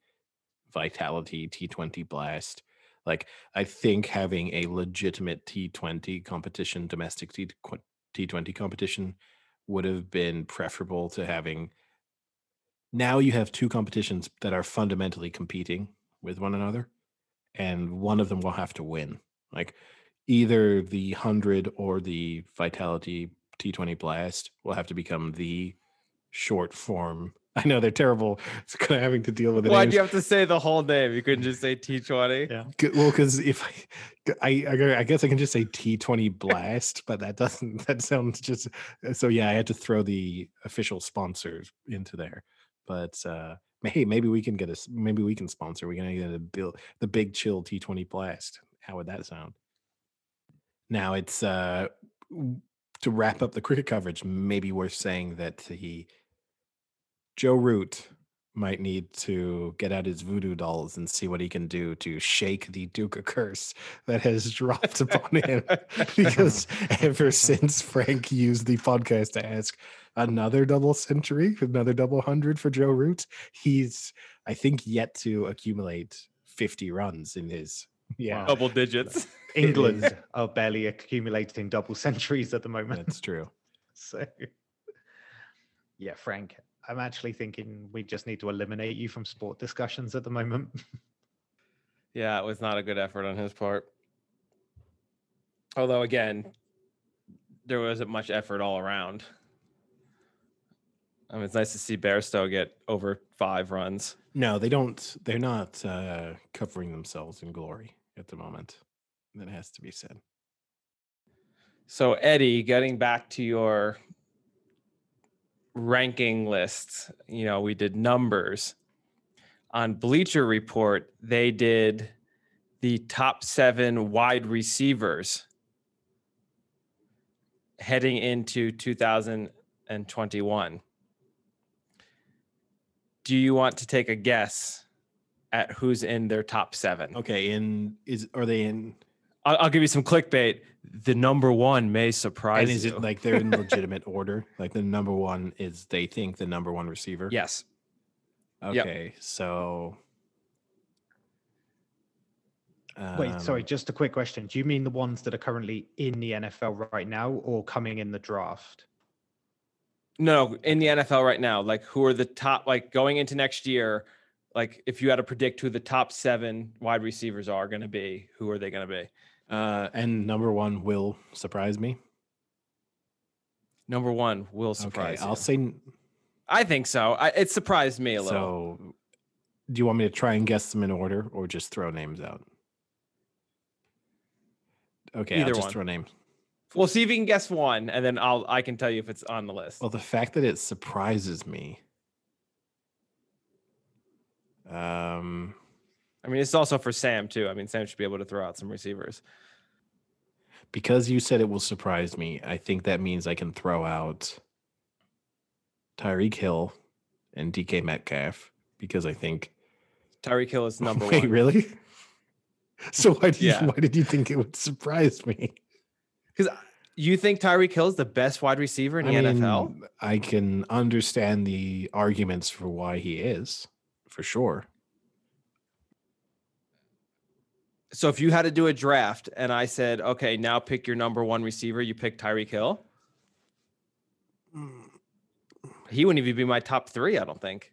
C: Vitality T20 Blast. Like, I think having a legitimate T20 competition, domestic T20 competition, would have been preferable to having. Now you have two competitions that are fundamentally competing with one another, and one of them will have to win. Like either the 100 or the Vitality T20 Blast will have to become the short form. I know they're terrible. It's kind of having to deal with it.
A: Why do you have to say the whole name? You couldn't just say T20.
B: Yeah.
C: Well, because if I, I, I, I guess I can just say T20 Blast, but that doesn't. That sounds just. So yeah, I had to throw the official sponsors into there. But uh hey, maybe we can get us. Maybe we can sponsor. We can get a bill, the Big Chill T20 Blast. How would that sound? Now it's uh to wrap up the cricket coverage. Maybe worth saying that he, Joe Root, might need to get out his voodoo dolls and see what he can do to shake the Duca curse that has dropped upon him. because ever since Frank used the podcast to ask another double century, another double hundred for Joe Root, he's I think yet to accumulate 50 runs in his yeah.
A: Double digits.
B: England are barely accumulating double centuries at the moment.
C: That's true.
B: So, yeah, Frank, I'm actually thinking we just need to eliminate you from sport discussions at the moment.
A: Yeah, it was not a good effort on his part. Although, again, there wasn't much effort all around. I mean, it's nice to see Bairstow get over five runs.
C: No, they don't. They're not uh, covering themselves in glory at the moment. That has to be said.
A: So, Eddie, getting back to your ranking lists, you know, we did numbers. On Bleacher Report, they did the top seven wide receivers heading into 2021. Do you want to take a guess at who's in their top seven?
C: Okay, in is are they in?
A: I'll, I'll give you some clickbait. The number one may surprise
C: And is
A: you.
C: it like they're in legitimate order? Like the number one is they think the number one receiver.
A: yes.
C: Okay, so.
B: Wait, sorry,
C: um,
B: just a quick question. Do you mean the ones that are currently in the NFL right now or coming in the draft?
A: No, in the NFL right now, like who are the top, like going into next year, like if you had to predict who the top seven wide receivers are going to be, who are they going to be?
C: Uh, and number one will surprise me.
A: Number one will surprise
C: okay. I'll say.
A: I think so. I, it surprised me a little.
C: So, do you want me to try and guess them in order, or just throw names out? Okay,
A: Either
C: I'll just
A: one.
C: throw names.
A: we'll see if you can guess one, and then I'll I can tell you if it's on the list.
C: Well, the fact that it surprises me. Um,
A: I mean, it's also for Sam too. I mean, Sam should be able to throw out some receivers.
C: because you said it will surprise me, I think that means I can throw out Tyreek Hill and DK Metcalf because I think.
A: Tyreek Hill is number one.
C: Wait,
A: one.
C: really? So why did
A: Yeah.
C: you, why did you think it would surprise me?
A: Because you think Tyreek Hill is the best wide receiver in the
C: I
A: NFL?
C: I can understand the arguments for why he is, for sure.
A: So if you had to do a draft and I said, okay, now pick your number one receiver, you pick Tyreek Hill. He wouldn't even be my top three, I don't think.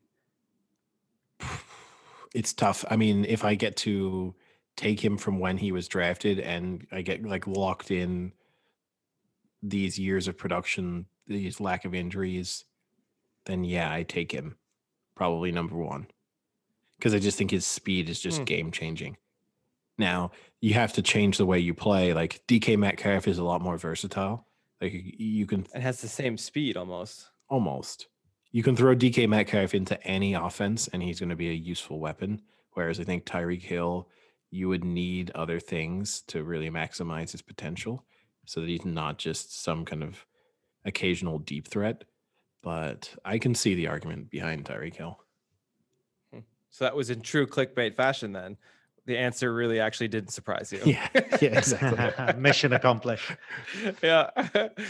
C: It's tough. I mean, if I get to take him from when he was drafted and I get like locked in these years of production, these lack of injuries, then yeah, I take him probably number one because I just think his speed is just
A: Hmm.
C: game changing. Now you have to change the way you play. Like DK Metcalf is a lot more versatile. Like you can
A: It has the same speed almost.
C: almost you can throw DK Metcalf into any offense and he's going to be a useful weapon. Whereas I think Tyreek Hill, you would need other things to really maximize his potential so that he's not just some kind of occasional deep threat. But I can see the argument behind Tyreek Hill. Hmm.
A: So that was in true clickbait fashion then. The answer really actually didn't surprise you.
C: Yeah, yeah, exactly.
B: Mission accomplished.
A: yeah.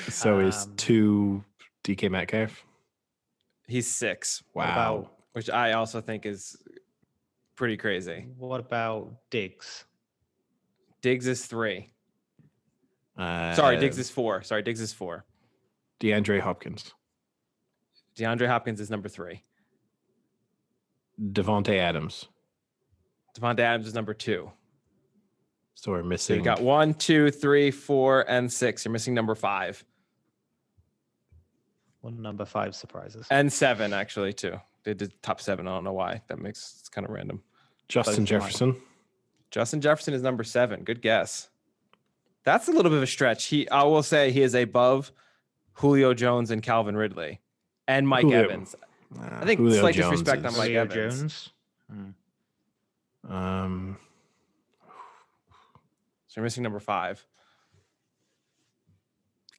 C: so is
B: Um,
C: two DK Metcalf?
A: He's six,
C: Wow.
B: about
A: which I also think is pretty crazy.
B: what about Diggs?
A: Diggs is three.
C: Uh,
A: Sorry, Diggs is four. Sorry, Diggs is four.
C: DeAndre Hopkins,
A: DeAndre Hopkins is number three.
C: Davante Adams.
A: Davante Adams is number two.
C: So we're
A: So
C: missing.
A: you got one, two, three, four, and six. You're missing number five.
B: One number five surprises.
A: and seven actually too. They did top seven. I don't know why. That makes it's kind of random.
C: Justin
B: Both mine.
C: Jefferson.
A: Justin Jefferson is number seven. Good guess. That's a little bit of a stretch. He, I will say, he is above Julio Jones and Calvin Ridley, and Mike
C: Julio-
A: Evans.
C: Uh,
A: I think
C: Julio
A: slight
C: Jones
A: disrespect on Mike
B: Julio
A: Evans.
B: Jones. Hmm.
C: Um,
A: So you're missing number five.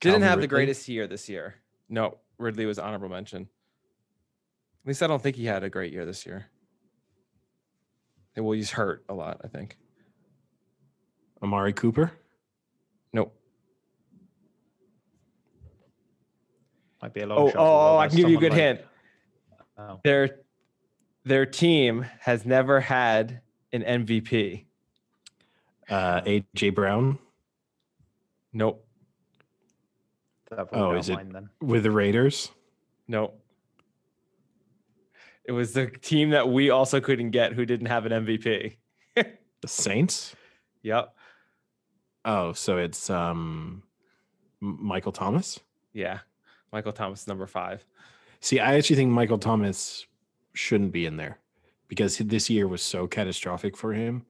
A: Didn't
C: Calvin
A: have the greatest year this year. No, Ridley was honorable mention. At least I don't think he had a great year this year. Well, he's hurt a lot, I think.
C: Amari Cooper.
A: Nope.
B: Might be a long
A: Oh,
B: shot.
A: oh, oh, I can give you a good
B: like-
A: hint.
B: Oh,
A: Their their team has never had an MVP.
C: Uh, AJ Brown
A: Nope.
B: that
C: Oh,
B: oh,
C: is it-
B: mine then.
C: with the Raiders.
A: Nope. It was the team that we also couldn't get who didn't have an MVP.
C: The Saints.
A: Yep.
C: Oh, so it's um, Michael Thomas.
A: Yeah. Michael Thomas, number five.
C: See, I actually think Michael Thomas shouldn't be in there because this year was so catastrophic for him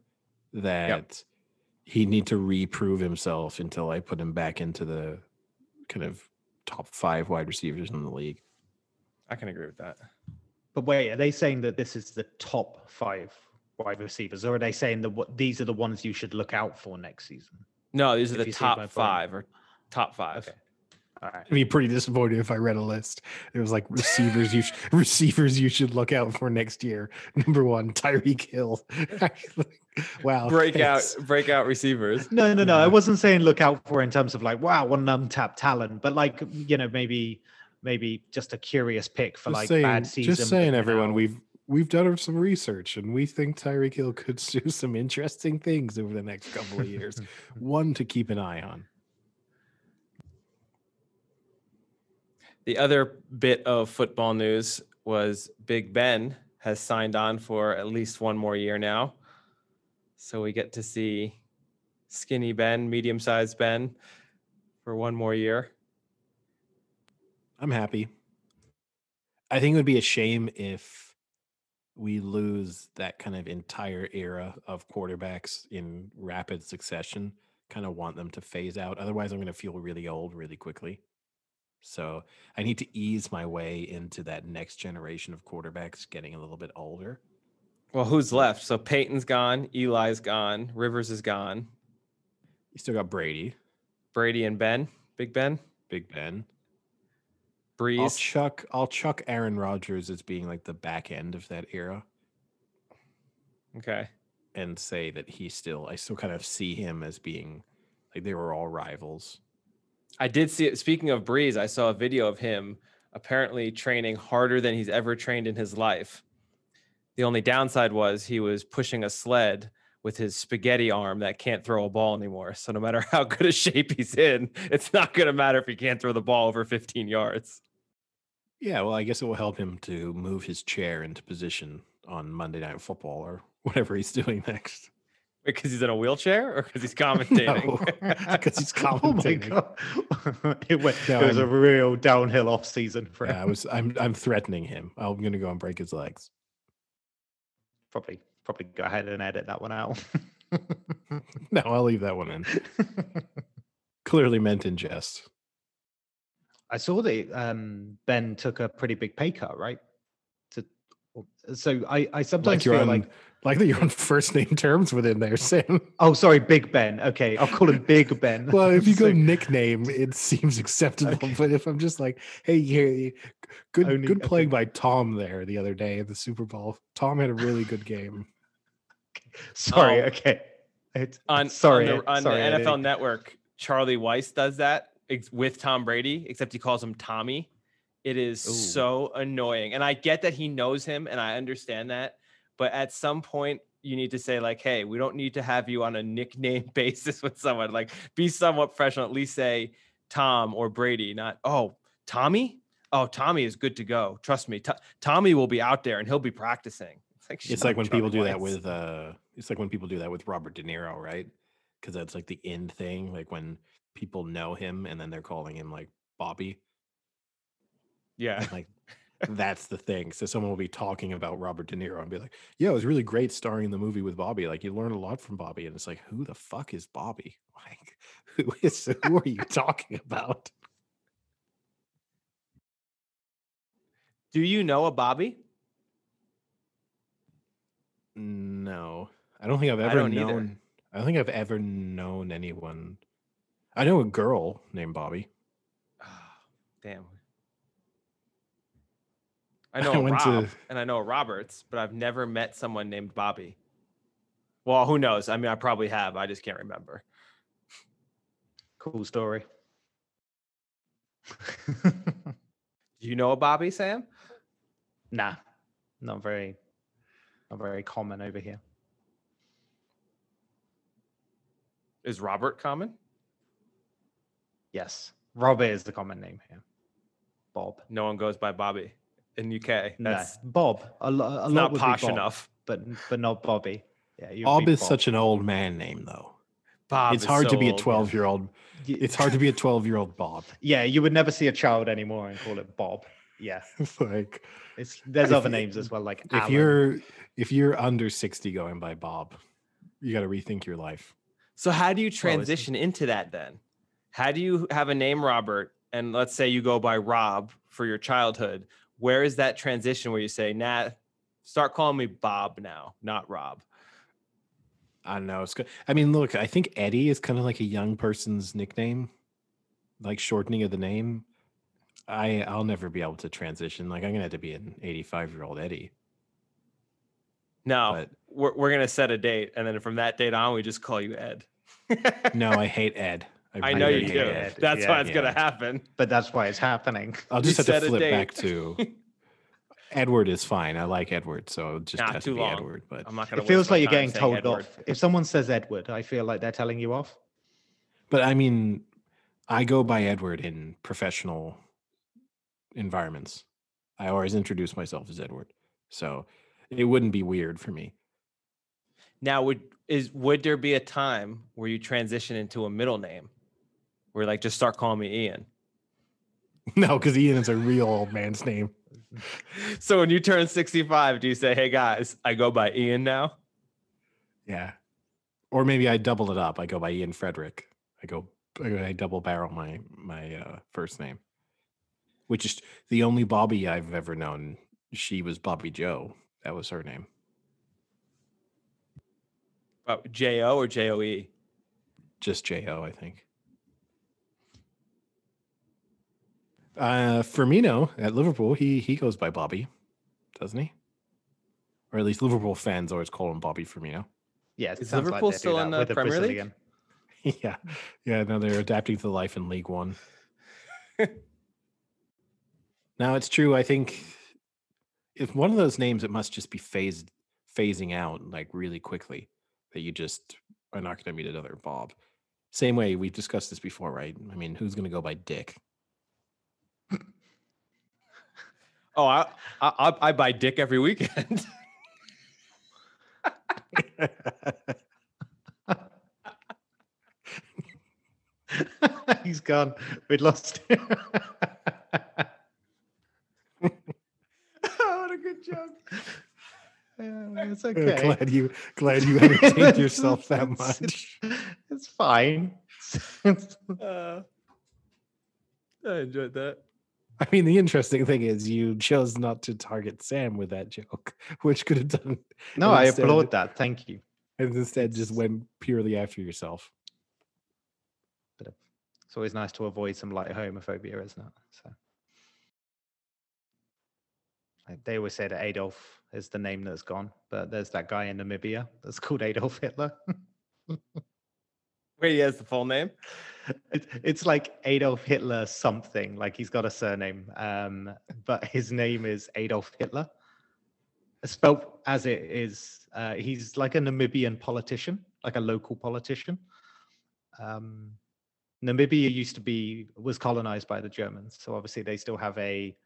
C: that he'd need to reprove himself until I put him back into the kind of top five wide receivers in the league.
A: I can agree with that.
B: But wait, are they saying that this is the top five wide receivers, or are they saying that what these are the ones you should look out for next season?
A: No, these are
B: If
A: the
B: you see my
A: top five or top five.
B: Okay. All right.
C: It'd be pretty disappointed if I read a list. It was like receivers you sh- receivers you should look out for next year. Number one, Tyreek Hill. wow,
A: Breakout
C: thanks.
A: breakout receivers.
B: No, no, no. I wasn't saying look out for in terms of like, wow, one an untapped talent, but like, you know, maybe, maybe just a curious pick for
C: Just
B: like
C: saying,
B: bad season.
C: just saying, everyone,
B: now-
C: we've we've done some research and we think Tyreek Hill could do some interesting things over the next couple of years. One to keep an eye on.
A: The other bit of football news was Big Ben has signed on for at least one more year now. So we get to see skinny Ben, medium sized Ben for one more year.
C: I'm happy. I think it would be a shame if we lose that kind of entire era of quarterbacks in rapid succession. Kind of want them to phase out. Otherwise, I'm going to feel really old really quickly. So I need to ease my way into that next generation of quarterbacks getting a little bit older.
A: Well, who's left? So Peyton's gone, Eli's gone, Rivers is gone,
C: You still got Brady,
A: Brady and Ben, Big Ben,
C: Big Ben. Brees.
A: I'll
C: chuck I'll chuck Aaron Rodgers as being like the back end of that era
A: Okay.
C: and say that he still I still kind of see him as being like they were all rivals.
A: I did see it. Speaking of Brees, I saw a video of him apparently training harder than he's ever trained in his life. The only downside was he was pushing a sled with his spaghetti arm that can't throw a ball anymore. So no matter how good a shape he's in, it's not going to matter if he can't throw the ball over 15 yards.
C: Yeah, well, I guess it will help him to move his chair into position on Monday Night Football or whatever he's doing next.
A: Because he's in a wheelchair or because he's commentating?
C: because he's commentating.
B: Oh my god! it, went,
C: No,
B: it was a real downhill off season for
C: Yeah, I
B: him.
C: was I'm I'm threatening him. I'm gonna go and break his legs.
B: Probably, probably go ahead and edit that one out.
C: No, I'll leave that one in. Clearly meant in jest.
B: I saw that um, Ben took a pretty big pay cut, right? To, so I, I sometimes
C: Like you're
B: feel
C: on
B: like,
C: like that you're on first name terms with him there, Sam.
B: oh, sorry, Big Ben. Okay, I'll call him Big Ben.
C: Well, if you go
B: So-
C: nickname, it seems acceptable.
B: Okay.
C: But if I'm just like, hey, here, good
B: Only-
C: good playing
B: okay.
C: by Tom there the other day at the Super Bowl. Tom had a really good game.
B: sorry,
A: Oh.
B: okay. It's,
A: on
B: sorry,
A: on the, on
B: sorry,
A: the NFL Network, Charlie Weis does that ex- with Tom Brady, except he calls him Tommy. It is
B: Ooh.
A: so annoying, and I get that he knows him, and I understand that, but at some point you need to say like, "Hey, we don't need to have you on a nickname basis with someone. Like, be somewhat professional. At least say Tom or Brady, not oh Tommy. Oh, Tommy is good to go. Trust me, To- Tommy will be out there and he'll be practicing. It's like,
C: It's like when people do that with uh it's like when people do that with Robert De Niro, right? Because that's like the end thing, like when people know him and then they're calling him like Bobby.
A: Yeah.
C: Like that's the thing. So someone will be talking about Robert De Niro and be like, "Yeah, it was really great starring in the movie with Bobby. Like you learn a lot from Bobby." And it's like, "Who the fuck is Bobby? Like who is who are you talking about?"
A: Do you know a Bobby?
C: No. I don't think I've ever
A: either.
C: known I don't think I've ever known anyone. I know a girl named Bobby.
A: Ah, damn. I
C: I
A: know a
C: went to-
A: Rob and I know a Roberts, but I've never met someone named Bobby. Well, who knows? I mean, I probably have. I just can't remember.
B: Cool story.
A: Do you know a Bobby, Sam?
B: nah, not very, not very common over here.
A: Is Robert common?
B: Yes, Robert is the common name here. Bob.
A: No one goes by Bobby in UK.
B: No, Bob. A, lo- a lot
A: not
B: would be
A: posh
B: Bob,
A: enough.
B: but but not Bobby. Yeah, you'd
C: Bob
B: be
C: is such an old man name though.
A: Bob
C: it's
A: is
C: hard to be a 12 year old. It's hard to be a 12 year old Bob.
B: Yeah, you would never see a child anymore and call it Bob. Yeah,
C: like
B: it's there's other
C: you-
B: names as well, like
C: if
B: Alan.
C: you're if you're under 60 going by Bob, you got to rethink your life.
A: So how do you
B: it's-
A: transition into that then? How do you have a name Robert and let's say you go by Rob for your childhood? Where is that transition where you say, "Nah, start calling me Bob now, not Rob"?
C: I don't know. It's good. I mean, look, I think Eddie is kind of like a young person's nickname, like shortening of the name. I I'll never be able to transition. Like I'm gonna have to be an 85 year old Eddie.
A: No,
C: But-
A: we're we're gonna set a date, and then from that date on, we just call you Ed.
C: No, I hate Ed.
A: I know
C: really
A: you do.
B: Ed.
A: That's
B: Yeah.
A: why it's gonna happen.
B: but that's why it's happening.
C: I'll
A: We
C: just have to flip back to Edward is fine. I like Edward, so it just
A: Not
C: has
A: too
C: to be
A: long.
C: Edward. But
A: I'm not gonna.
B: It feels like you're getting told
A: Edward.
B: off. If someone says Edward, I feel like they're telling you off.
C: but I mean, I go by Edward in professional environments. I always introduce myself as Edward, so it wouldn't be weird for me.
A: Now, would is would there be a time where you transition into a middle name, where like just start calling me Ian?
C: No, because Ian is a real old man's name.
A: So when you turn 65, do you say, "Hey guys, I go by Ian now"?
C: Yeah. Or maybe I double it up. I go by Ian Frederick. I go I double barrel my my uh, first name. Which is the only Bobby I've ever known. She was Bobby Joe. That was her name.
A: Oh, J O or J O E?
C: Just J O, I think. Uh Firmino at Liverpool, he he goes by Bobby, doesn't he? Or at least Liverpool fans always call him Bobby Firmino.
B: Yeah, it
A: Is
B: sounds
A: Liverpool
B: like
A: still in the
B: with
A: Premier League?
B: Brazilian.
C: yeah. Yeah, no, they're adapting to life in League One. now it's true. I think if one of those names, it must just be phased phasing out like really quickly. That you just are not going to meet another Bob. Same way we've discussed this before, right? I mean, who's going to go by Dick?
A: Oh, I, I I- buy Dick every weekend.
B: He's gone. We'd lost him.
A: oh, what a good joke.
B: Yeah, it's okay.
C: glad you glad you entertained yourself that much.
B: It's, it's fine.
A: Uh, I enjoyed that.
C: I mean, the interesting thing is you chose not to target Sam with that joke, which could have done
B: no, I
C: instead-
B: applaud that. Thank you.
C: and instead just went purely after yourself.
B: But uh, It's always nice to avoid some light homophobia, isn't it? So like, they always say that Adolf is the name that's gone, but there's that guy in Namibia that's called Adolf Hitler.
A: Wait, he has the full name.
B: It- it's like Adolf Hitler something, like he's got a surname, um, but his name is Adolf Hitler. Spelled as it is, uh, he's like a Namibian politician, like a local politician. Um, Namibia used to be was colonized by the Germans, so obviously they still have a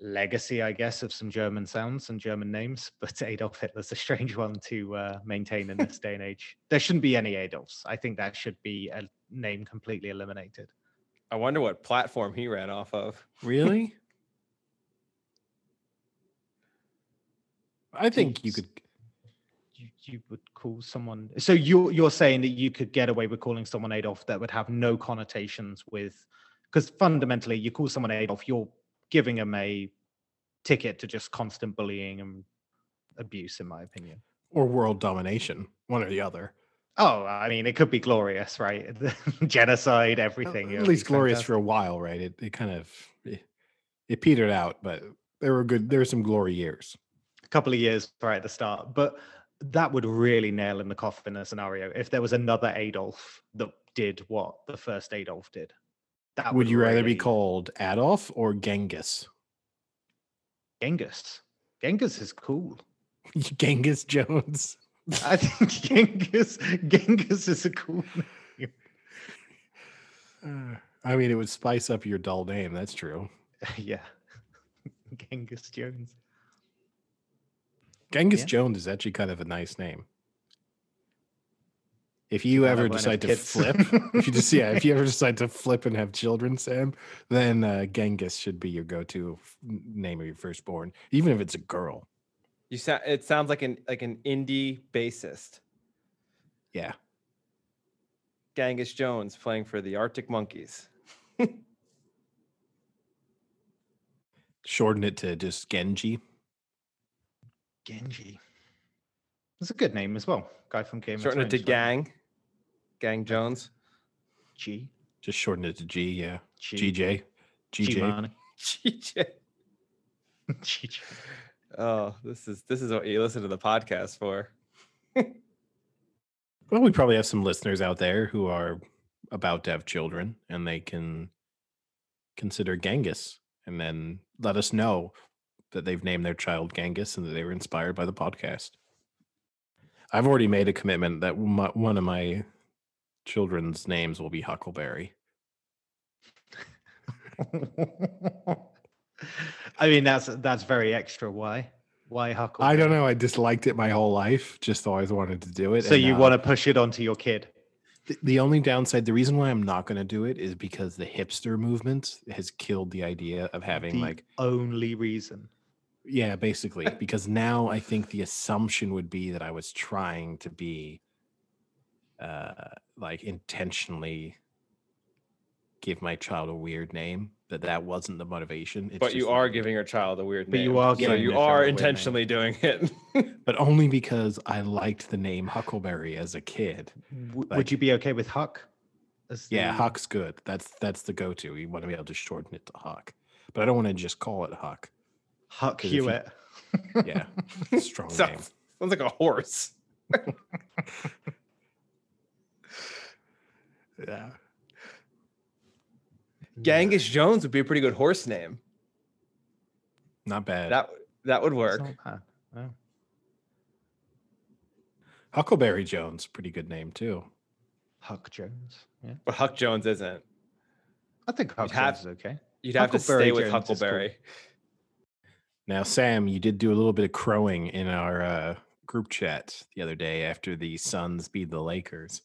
B: legacy, I guess, of some German sounds and German names. But Adolf Hitler's a strange one to uh, maintain in this day and age. There shouldn't be any Adolfs. I think that should be a name completely eliminated.
A: I wonder what platform he ran off of.
C: Really? I think you could.
B: You, you would call someone. So you're you're saying that you could get away with calling someone Adolf that would have no connotations with, because fundamentally, you call someone Adolf, you're giving them a ticket to just constant bullying and abuse, in my opinion.
C: Or world domination, one or the other.
B: Oh, I mean, it could be glorious, right? Genocide, everything.
C: At least glorious
B: fantastic.
C: for a while, right? It it kind of it, it petered out, but there were good. There were some glory years.
B: a couple of years right at the start. But that would really nail in the coffin a scenario if there was another Adolf that did what the first Adolf did. That
C: Would you rather be called Adolf or Genghis?
B: Genghis? Genghis is cool.
C: Genghis Jones.
B: I think Genghis Genghis is a cool name.
C: Uh, I mean, it would spice up your dull name. That's true.
B: yeah. Genghis Jones.
C: Genghis
B: Yeah.
C: Jones is actually kind of a nice name. If you
B: Well, I
C: ever decide to
B: kids.
C: flip, if you just yeah, if you ever decide to flip and have children, Sam, then uh, Genghis should be your go-to f- n- name of your firstborn, even if it's a girl.
A: You sound. It sounds like an like an indie bassist,
C: Yeah,
A: Genghis Jones, playing for the Arctic Monkeys.
C: shorten it to just Genji.
B: Genji. That's a good name as well. Guy from Game
A: Shorten it
B: of
A: to
B: Thrones. right?
A: Gang. Gang Jones.
B: G.
C: Just shorten it to G. Yeah,
B: G.
C: GJ. GJ.
A: GJ.
B: GJ.
A: Oh, this is this is what you listen to the podcast for.
C: Well, we probably have some listeners out there who are about to have children and they can consider Genghis and then let us know that they've named their child Genghis and that they were inspired by the podcast. I've already made a commitment that my, one of my children's names will be Huckleberry.
B: I mean, that's that's very extra. Why? Why Huckle?
C: I don't know. I disliked it my whole life. Just always wanted to do it.
B: So
C: and,
B: you
C: uh,
B: want to push it onto your kid?
C: The, the only downside, the reason why I'm not going to do it is because the hipster movement has killed the idea of having
B: the
C: like
B: only reason.
C: Yeah, basically, because now I think the assumption would be that I was trying to be uh like intentionally give my child a weird name, that that wasn't the motivation. It's
A: but you are
C: like-
A: giving your child a weird name.
B: But you are
A: so
B: giving
A: you
B: your child a
A: are
B: weird name.
A: intentionally doing it.
C: but only because I liked the name Huckleberry as a kid.
B: W-
C: Like-
B: would you be okay with Huck? as
C: Yeah,
B: the-
C: Huck's good. That's that's the go-to. You want to be able to shorten it to Huck. But I don't want to just call it Huck.
B: huck
C: if you-
B: Hewitt.
C: Yeah. Strong name.
A: sounds, sounds like a horse.
C: Yeah.
A: Genghis Jones would be a pretty good horse name.
C: Not bad.
A: That that would work.
B: not bad.
C: Huckleberry Jones, pretty good name too.
B: Huck Jones. Yeah.
A: But Huck Jones isn't.
B: I think Huck
A: have-
B: Jones is okay.
A: You'd have to
B: Huckleberry
A: stay with
B: Jones is cool.
A: Huckleberry.
C: Now, Sam, you did do a little bit of crowing in our uh, group chat the other day after the Suns beat the Lakers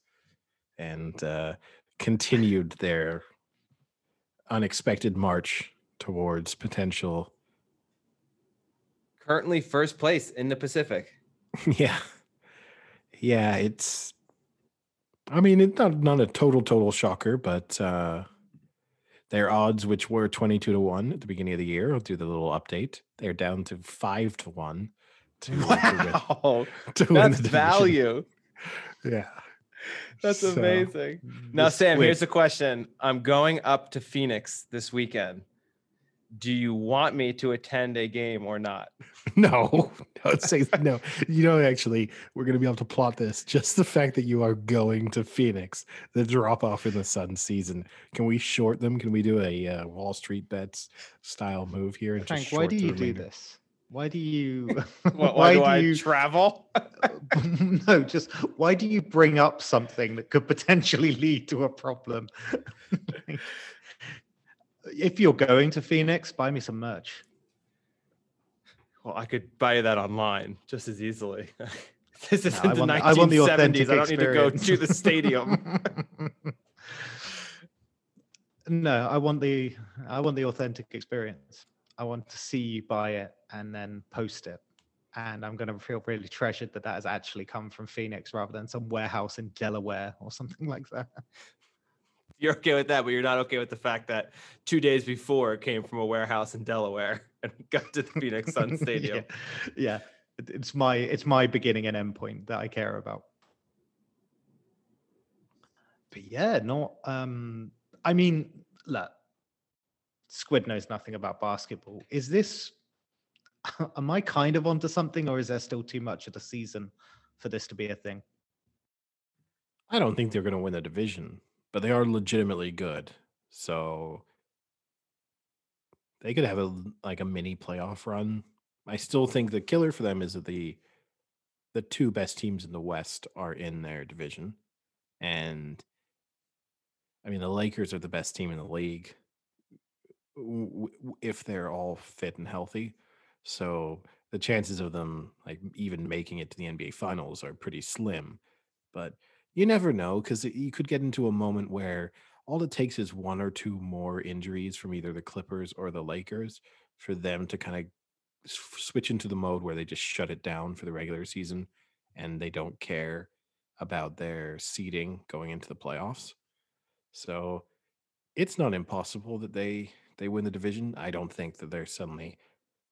C: and uh, continued their unexpected march towards potential.
A: Currently first place in the Pacific.
C: yeah. Yeah, it's. I mean, it's not, not a total, total shocker, but uh, their odds, which were 22 to 1 at the beginning of the year, I'll do the little update. They're down to 5 to 1 to, to win-
A: Wow.
C: to win
A: That's
C: the
A: value.
C: Yeah.
A: That's
C: So,
A: amazing. Now,
B: The
A: Sam, here's
B: split-
A: the question. I'm going up to Phoenix this weekend. Do you want me to attend a game or not?
C: No, don't say no. You know, actually, we're going to be able to plot this. Just the fact that you are going to Phoenix, the drop off in the sun season. Can we short them? Can we do a uh, Wall Street bets style move here? And
B: Frank,
C: just
B: why do
C: the
B: you do this? Why do you?
A: Why, why do I
B: you?
A: travel?
B: no, just why do you bring up something that could potentially lead to a problem? if you're going to Phoenix, buy me some merch.
A: Well, I could buy that online just as easily. this is
B: No,
A: in the
B: I want the
A: 1970s.
B: authentic
A: I don't need to go to the stadium.
B: No, I want the I want the authentic experience. I want to see you buy it and then post it. And I'm going to feel really treasured that that has actually come from Phoenix rather than some warehouse in Delaware or something like that.
A: You're okay with that, but you're not okay with the fact that two days before it came from a warehouse in Delaware and got to the Phoenix Sun Stadium.
B: yeah. yeah. It's my it's my beginning and end point that I care about. But yeah, not um I mean, look, Squid knows nothing about basketball. Is this am I kind of onto something or is there still too much of the season for this to be a thing?
C: I don't think they're going to win the division, but they are legitimately good. So they could have a like a mini playoff run. I still think the killer for them is that the the two best teams in the West are in their division, and I mean the Lakers are the best team in the league if they're all fit and healthy. So the chances of them like even making it to the NBA Finals are pretty slim. But you never know because you could get into a moment where all it takes is one or two more injuries from either the Clippers or the Lakers for them to kind of switch into the mode where they just shut it down for the regular season and they don't care about their seeding going into the playoffs. So it's not impossible that they they win the division. I don't think that they're suddenly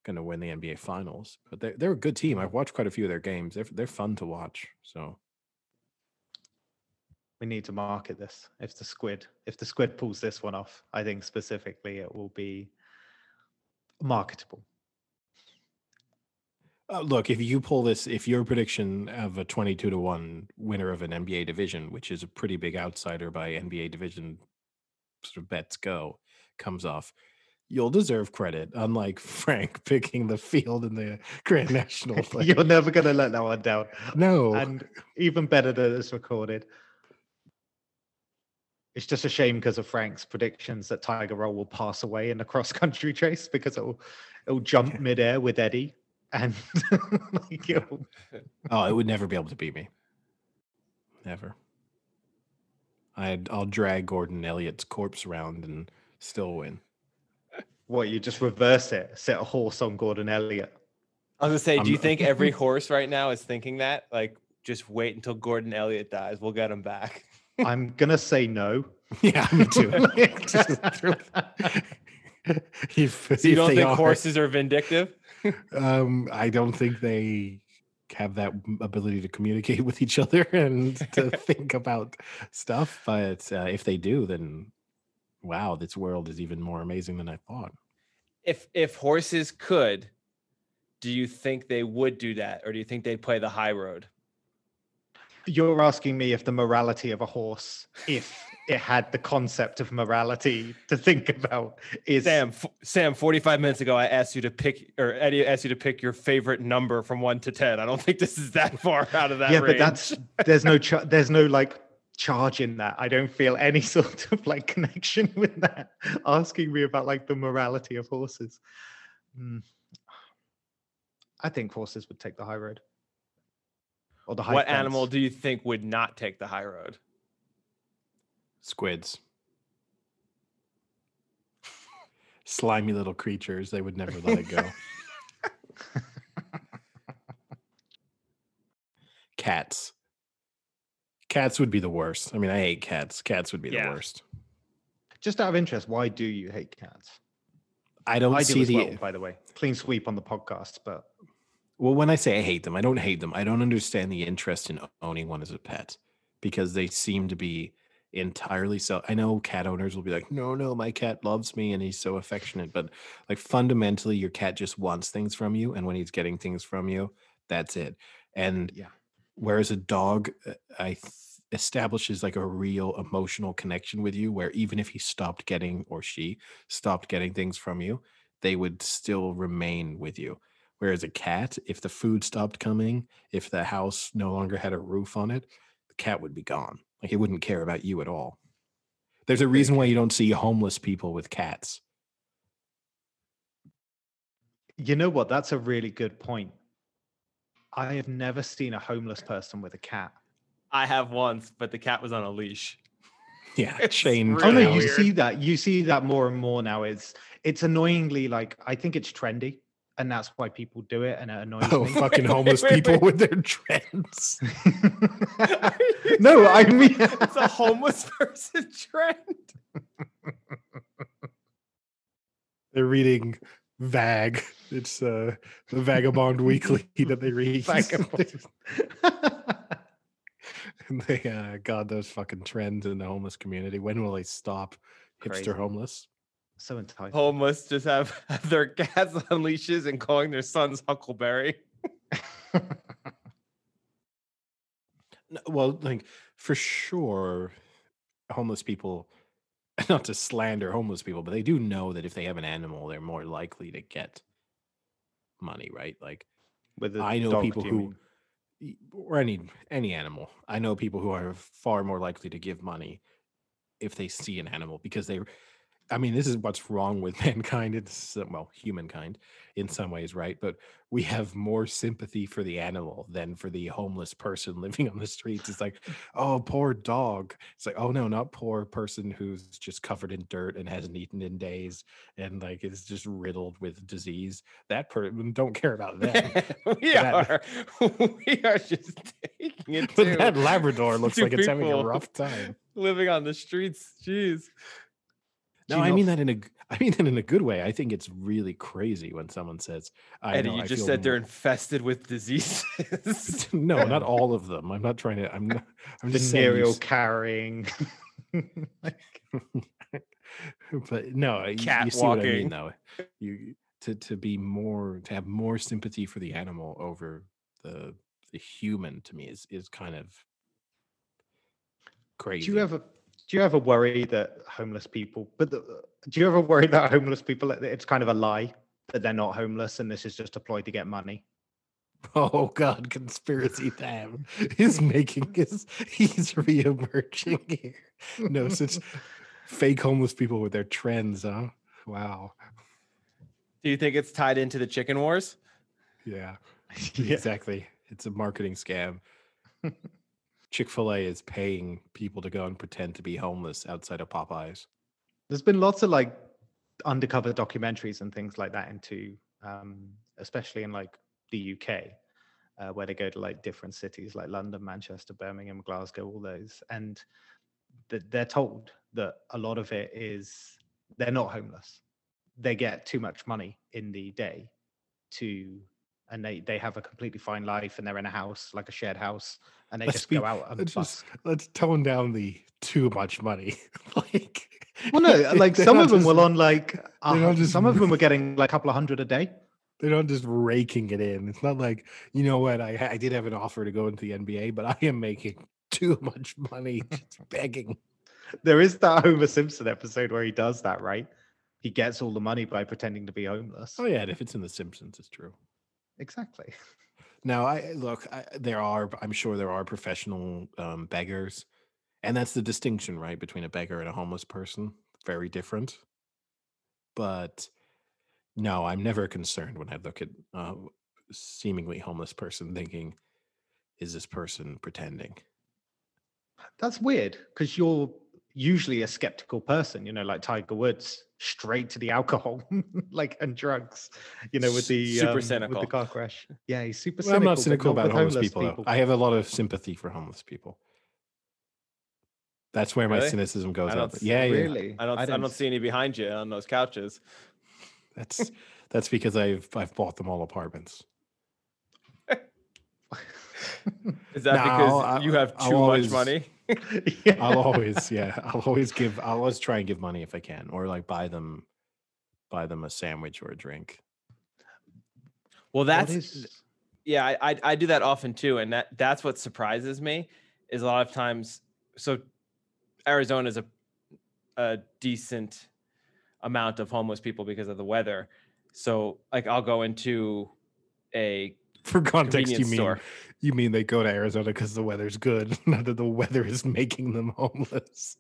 C: going to win the NBA Finals, but they're they're a good team. I've watched quite a few of their games. They're they're fun to watch. So
B: We need to market this. If the squid, if the squid pulls this one off, I think specifically it will be marketable.
C: Uh, look, if you pull this, if your prediction of a 22 to 1 winner of an NBA division, which is a pretty big outsider by NBA division sort of bets go, comes off, you'll deserve credit, unlike Frank picking the field in the Grand National. Play.
B: You're never going to let that one down.
C: no.
B: And even better that it's recorded. It's just a shame because of Frank's predictions that Tiger Roll will pass away in the cross country chase because it'll it'll jump midair with Eddie and like it'll,
C: oh, it would never be able to beat me. Never. I'd, I'll drag Gordon Elliott's corpse around and still win.
B: what you just reverse it, set a horse on Gordon Elliott.
A: I was gonna say, do you think every horse right now is thinking that? Like, just wait until Gordon Elliott dies. We'll get him back.
B: I'm gonna say no.
C: Yeah, me too. Just throw- if,
A: So you don't think
C: are-
A: horses are vindictive?
C: Um, I don't think they have that ability to communicate with each other and to think about stuff. But uh, if they do, then wow, this world is even more amazing than I thought.
A: If if horses could, do you think they would do that, or do you think they'd play the high road?
B: You're asking me if the morality of a horse, if it had the concept of morality to think about, is
A: Sam, f- Sam, 45 minutes ago, I asked you to pick, or Eddie asked you to pick your favorite number from one to 10. I don't think this is that far out of that
B: yeah,
A: range.
B: but that's there's no cha- there's no like charge in that. I don't feel any sort of like connection with that. Asking me about like the morality of horses. Hmm. I think horses would take the high road. Or the high
A: what animal do you think would not take the high road?
C: Squids. Slimy little creatures. They would never let it go. Cats. Cats would be the worst. I mean, I hate cats. Cats would be
A: Yeah.
C: the worst.
B: Just out of interest, why do you hate cats?
C: I don't
B: I do
C: see
B: as
C: the
B: well, by the way. Clean sweep on the podcast, but
C: Well, when I say I hate them, I don't hate them. I don't understand the interest in owning one as a pet because they seem to be entirely so. I know cat owners will be like, no, no, my cat loves me and he's so affectionate. But like fundamentally, your cat just wants things from you. And when he's getting things from you, that's it. And
B: Yeah.
C: Whereas a dog, uh, I th- establishes like a real emotional connection with you, where even if he stopped getting or she stopped getting things from you, they would still remain with you. Whereas a cat, if the food stopped coming, if the house no longer had a roof on it, the cat would be gone. Like it wouldn't care about you at all. There's a reason why you don't see homeless people with cats.
B: you know what? That's a really good point. I have never seen a homeless person with a cat.
A: I have once, but the cat was on a leash.
C: Yeah,
A: It's
C: chained.
A: really
B: oh no,
C: down.
B: you
A: weird.
B: see that. You see that more and more now. It's it's annoyingly like I think it's trendy, and that's why people do it, and it annoys
C: Oh,
B: me.
C: fucking
A: Wait,
C: homeless
A: wait,
C: people
A: wait.
C: with their trends.
B: no, I mean
A: it's a homeless person trend.
C: They're reading Vag. It's uh, the Vagabond Weekly that they read.
B: Vagabond.
C: and they, uh, God, those fucking trends in the homeless community. When will they stop?
B: Crazy.
C: Hipster homeless.
B: so entitled.
A: Homeless just have, have their cats on leashes and calling their sons Huckleberry.
C: Well, like for sure, homeless people. Not to slander homeless people, but they do know that if they have an animal, they're more likely to get money, right? Like I know people who,
B: mean?
C: or any any animal. I know people who are far more likely to give money if they see an animal because they. I mean, this is what's wrong with mankind. It's well, humankind in some ways, right? But we have more sympathy for the animal than for the homeless person living on the streets. It's like, oh, poor dog. It's like, oh no, not poor person who's just covered in dirt and hasn't eaten in days and like is just riddled with disease. That person mm, don't care about them.
A: we
C: that-
A: are we are just taking it
C: But
A: to
C: that Labrador looks like it's having a rough time.
A: living on the streets. Jeez.
C: No,
B: you
C: I mean that in a g- I mean that in a good way. I think it's really crazy when someone says, "I
A: Eddie,
C: know,
A: you
C: I
A: just
C: feel
A: said they're infested with diseases."
C: no, not all of them. I'm not trying to. I'm not. I'm just saying. you
B: venereal carrying.
C: but no, you,
A: Cat
C: you see what I mean, though. You to to be more to have more sympathy for the animal over the the human to me is is kind of crazy.
B: do you ever do you ever worry that homeless people but the, do you ever worry that homeless people it's kind of a lie that they're not homeless and this is just a ploy to get money
C: Oh God, conspiracy time is making his he's re-emerging here. No, such fake homeless people with their trends, huh? Wow.
A: Do you think it's tied into the chicken wars?
C: Yeah,
B: yeah
C: exactly. It's a marketing scam. Chick-fil-A is paying people to go and pretend to be homeless outside of Popeyes.
B: there's been lots of like undercover documentaries and things like that into um especially in like the uk uh, where they go to like different cities like london manchester birmingham glasgow all those and th- they're told that a lot of it is they're not homeless they get too much money in the day to and they they have a completely fine life and they're in a house like a shared house and they
C: Let's
B: just
C: be-
B: go out and
C: Let's just let's tone down the too much money. like,
B: well no uh,
C: like
B: some of them
C: just-
B: will on like a
C: they're not
B: hun-
C: just
B: some of them were getting like a couple of hundred a day
C: They're not just raking it in. It's not like, you know what, I, I did have an offer to go into the NBA, but I am making too much money just begging.
B: There is that Homer Simpson episode where he does that, right? He gets all the money by pretending to be homeless.
C: Oh, yeah, and if it's in The Simpsons, it's true.
B: Exactly.
C: Now, I look, I, there are, I'm sure there are professional um, beggars. And that's the distinction, right, between a beggar and a homeless person. Very different. But no, I'm never concerned when I look at a seemingly homeless person thinking, is this person pretending?
B: That's weird because you're usually a skeptical person, you know, like Tiger Woods, straight to the alcohol, like and drugs, you know, with the
A: Super
B: um, with the car crash. Yeah, he's super
C: Well, I'm
B: cynical.
C: not cynical about
B: with
C: homeless, people. though. I have a lot of sympathy for homeless people. That's where my cynicism goes
A: I don't
C: up.
A: s-
C: Yeah, yeah.
B: really.
A: I don't. I don't, see any behind you on those couches.
C: That's that's because I've I've bought them all apartments.
A: Is that
C: No,
A: because
C: I-
A: you have
C: I'll
A: too
C: always-
A: much money?
B: Yeah.
C: I'll always yeah, I'll always give I'll always try and give money if I can, or like buy them buy them a sandwich or a drink.
A: Well, that's
B: is-
A: yeah. I, I I do that often too, and that that's what surprises me is a lot of times. So, Arizona is a a decent amount of homeless people because of the weather. So, like, I'll go into a
C: For context, you mean
A: store.
C: you mean they go to Arizona because the weather's good, not that the weather is making them homeless.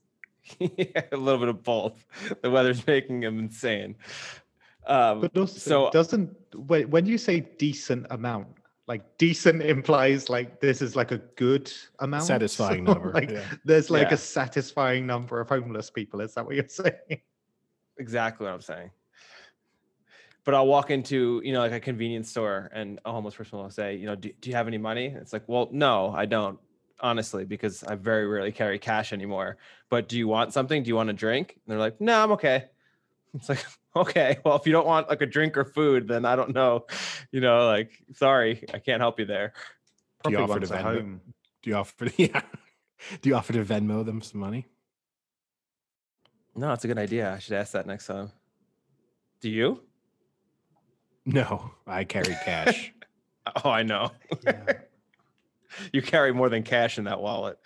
A: yeah, a little bit of both. The weather's making them insane. Um,
B: But also,
A: so
B: doesn't when when you say decent amount, Like decent implies like this is like a good amount.
C: Satisfying
B: So,
C: number,
B: like
C: yeah.
B: there's like
A: Yeah.
B: a satisfying number of homeless people. Is that what you're saying?
A: exactly what I'm saying. But I'll walk into, you know, like a convenience store and a homeless person will say, you know, do, do you have any money? It's like, well, no, I don't, honestly, because I very rarely carry cash anymore. But do you want something? Do you want a drink? And they're like, no, I'm okay. It's like, okay, well, if you don't want like a drink or food, then I don't know, you know, like, sorry, I can't help you there.
C: Do you offer
B: wants
C: to Venmo?
B: home.
C: Do you offer to yeah? Do you offer to Venmo them some money?
A: No, it's a good idea. I should ask that next time. Do you?
C: No, I carry cash.
A: Oh, I know.
B: Yeah.
A: You carry more than cash in that wallet.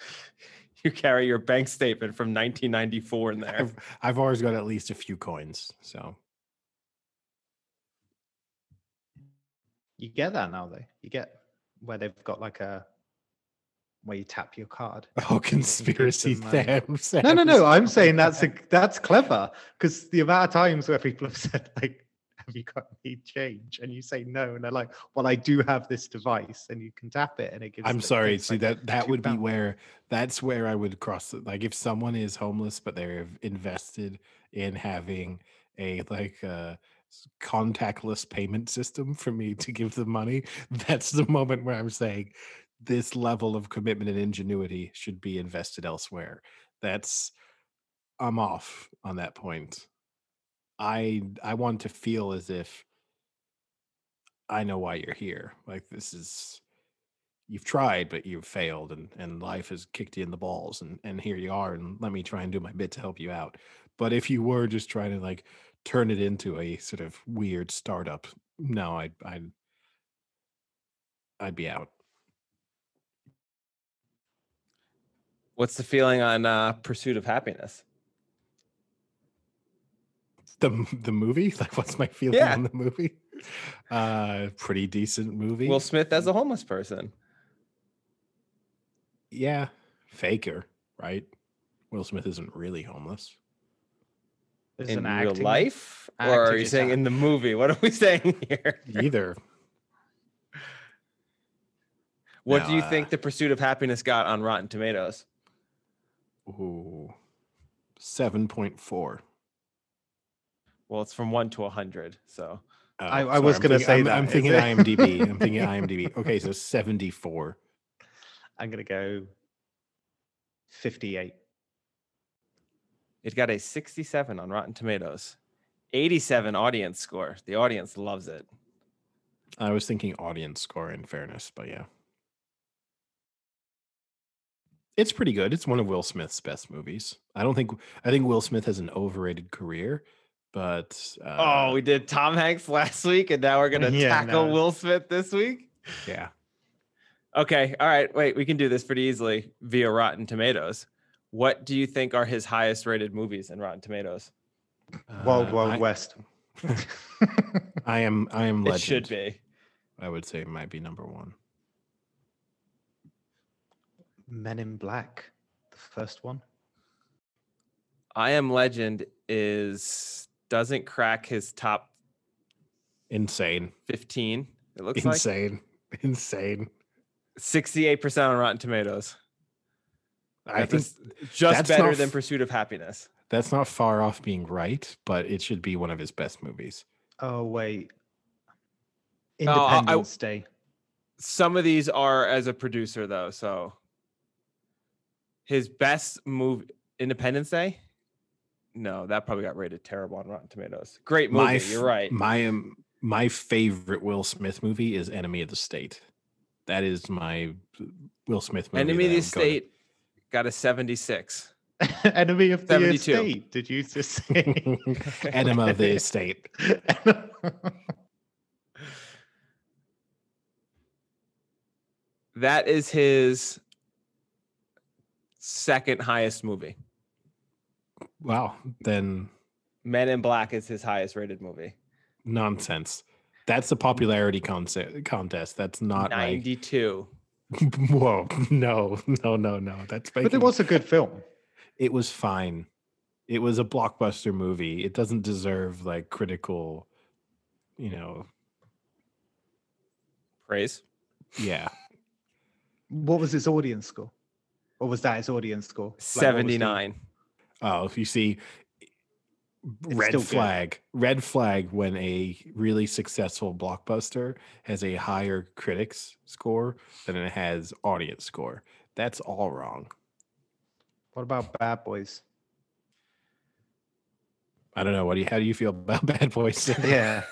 A: You carry your bank statement from 1994 in there.
C: I've, I've always got at least a few coins. So
B: You get that now though. You get where they've got like a where you tap your card.
C: oh, conspiracy
B: them No, no, no. I'm saying that's a, that's clever because the amount of times where people have said like, "Have you got any change?" and you say no, and they're like, "Well, I do have this device, and you can tap it, and it gives."
C: I'm sorry. See
B: like,
C: that that would be
B: pounds."
C: where that's where I would cross. it. Like if someone is homeless but they're invested in having a like uh contactless payment system for me to give them money, that's the moment where I'm saying this level of commitment and ingenuity should be invested elsewhere. That's I'm off on that point. I I want to feel as if I know why you're here. Like this is you've tried but you've failed and and life has kicked you in the balls and and here you are and let me try and do my bit to help you out. But if you were just trying to like turn it into a sort of weird startup, no, I'd I'd I'd be out.
A: What's the feeling on uh, Pursuit of Happiness?
C: The the movie? Like what's my feeling
A: Yeah.
C: on the movie? Uh pretty decent movie.
A: Will Smith as a homeless person.
C: yeah, faker, right? Will Smith isn't really homeless.
B: There's
A: in
B: an
A: real
B: acting-
A: life?
B: actor
A: or are you saying
B: act-
A: in the movie? What are we saying here?
C: Either.
A: What
C: No,
A: do you
C: uh,
A: think the Pursuit of Happiness got on Rotten Tomatoes?
C: Ooh. 7.4.
A: Well, it's from one to 100. So
C: Oh,
B: I- I was gonna say
C: I'm,
B: that,
C: I'm
B: is
C: thinking
B: it?
C: IMDb. I'm thinking IMDb. Okay, so 74.
B: I'm gonna go fifty-eight.
A: it got a 67 on Rotten Tomatoes, 87 audience score. The audience loves it.
C: I was thinking audience score in fairness, but yeah. It's pretty good. It's one of Will Smith's best movies. I don't think I think Will Smith has an overrated career, but uh,
A: oh, we did Tom Hanks last week, and now we're going to
B: Yeah,
A: tackle
B: no.
A: Will Smith this week.
C: yeah.
A: Okay. All right. Wait, we can do this pretty easily via Rotten Tomatoes. What do you think are his highest rated movies in Rotten Tomatoes?
B: Wild
C: Uh,
B: Wild
C: I,
B: West.
C: I am I am
A: It should be.
C: I would say might be number one.
B: Men in Black, the first one.
A: I Am Legend is doesn't crack his top
C: Insane. 15.
A: 15. It looks like
C: Insane. Insane.
A: 68% on Rotten Tomatoes.
C: I
A: That's
C: think
A: just better
C: not
A: than Pursuit of Happiness.
C: that's not far off being right, but it should be one of his best movies.
B: Oh wait.
A: Oh, I- I-
B: Independence Day.
A: Some of these are as a producer though, so his best movie Independence Day? No, that probably got rated terrible on Rotten Tomatoes. Great movie,
C: My
A: you're right.
C: My um, my favorite Will Smith movie is Enemy of the State. That is my Will Smith movie.
A: Enemy of the
C: I'm gonna-
A: State got a 76.
B: Enemy of the
A: 72.
B: Estate. Did you just say?
C: Enema of the Estate.
A: That is his second highest movie.
C: Wow. Then
A: Men in Black is his highest rated movie.
C: nonsense. That's a popularity concept contest. That's not
A: 92.
C: like whoa. No, no, no, no. That's
B: but it was a good film.
C: it was fine. It was a blockbuster movie. It doesn't deserve like critical, you know,
A: Praise.
C: Yeah.
B: What was its audience score? Or was that its audience score? Like, what was the-
A: 79.
C: Oh, if you see red
B: still good.
C: flag, red flag when a really successful blockbuster has a higher critics score than it has audience score. That's all wrong.
B: What about Bad Boys?
C: I don't know. What do you, how do you feel about Bad Boys?
B: Yeah.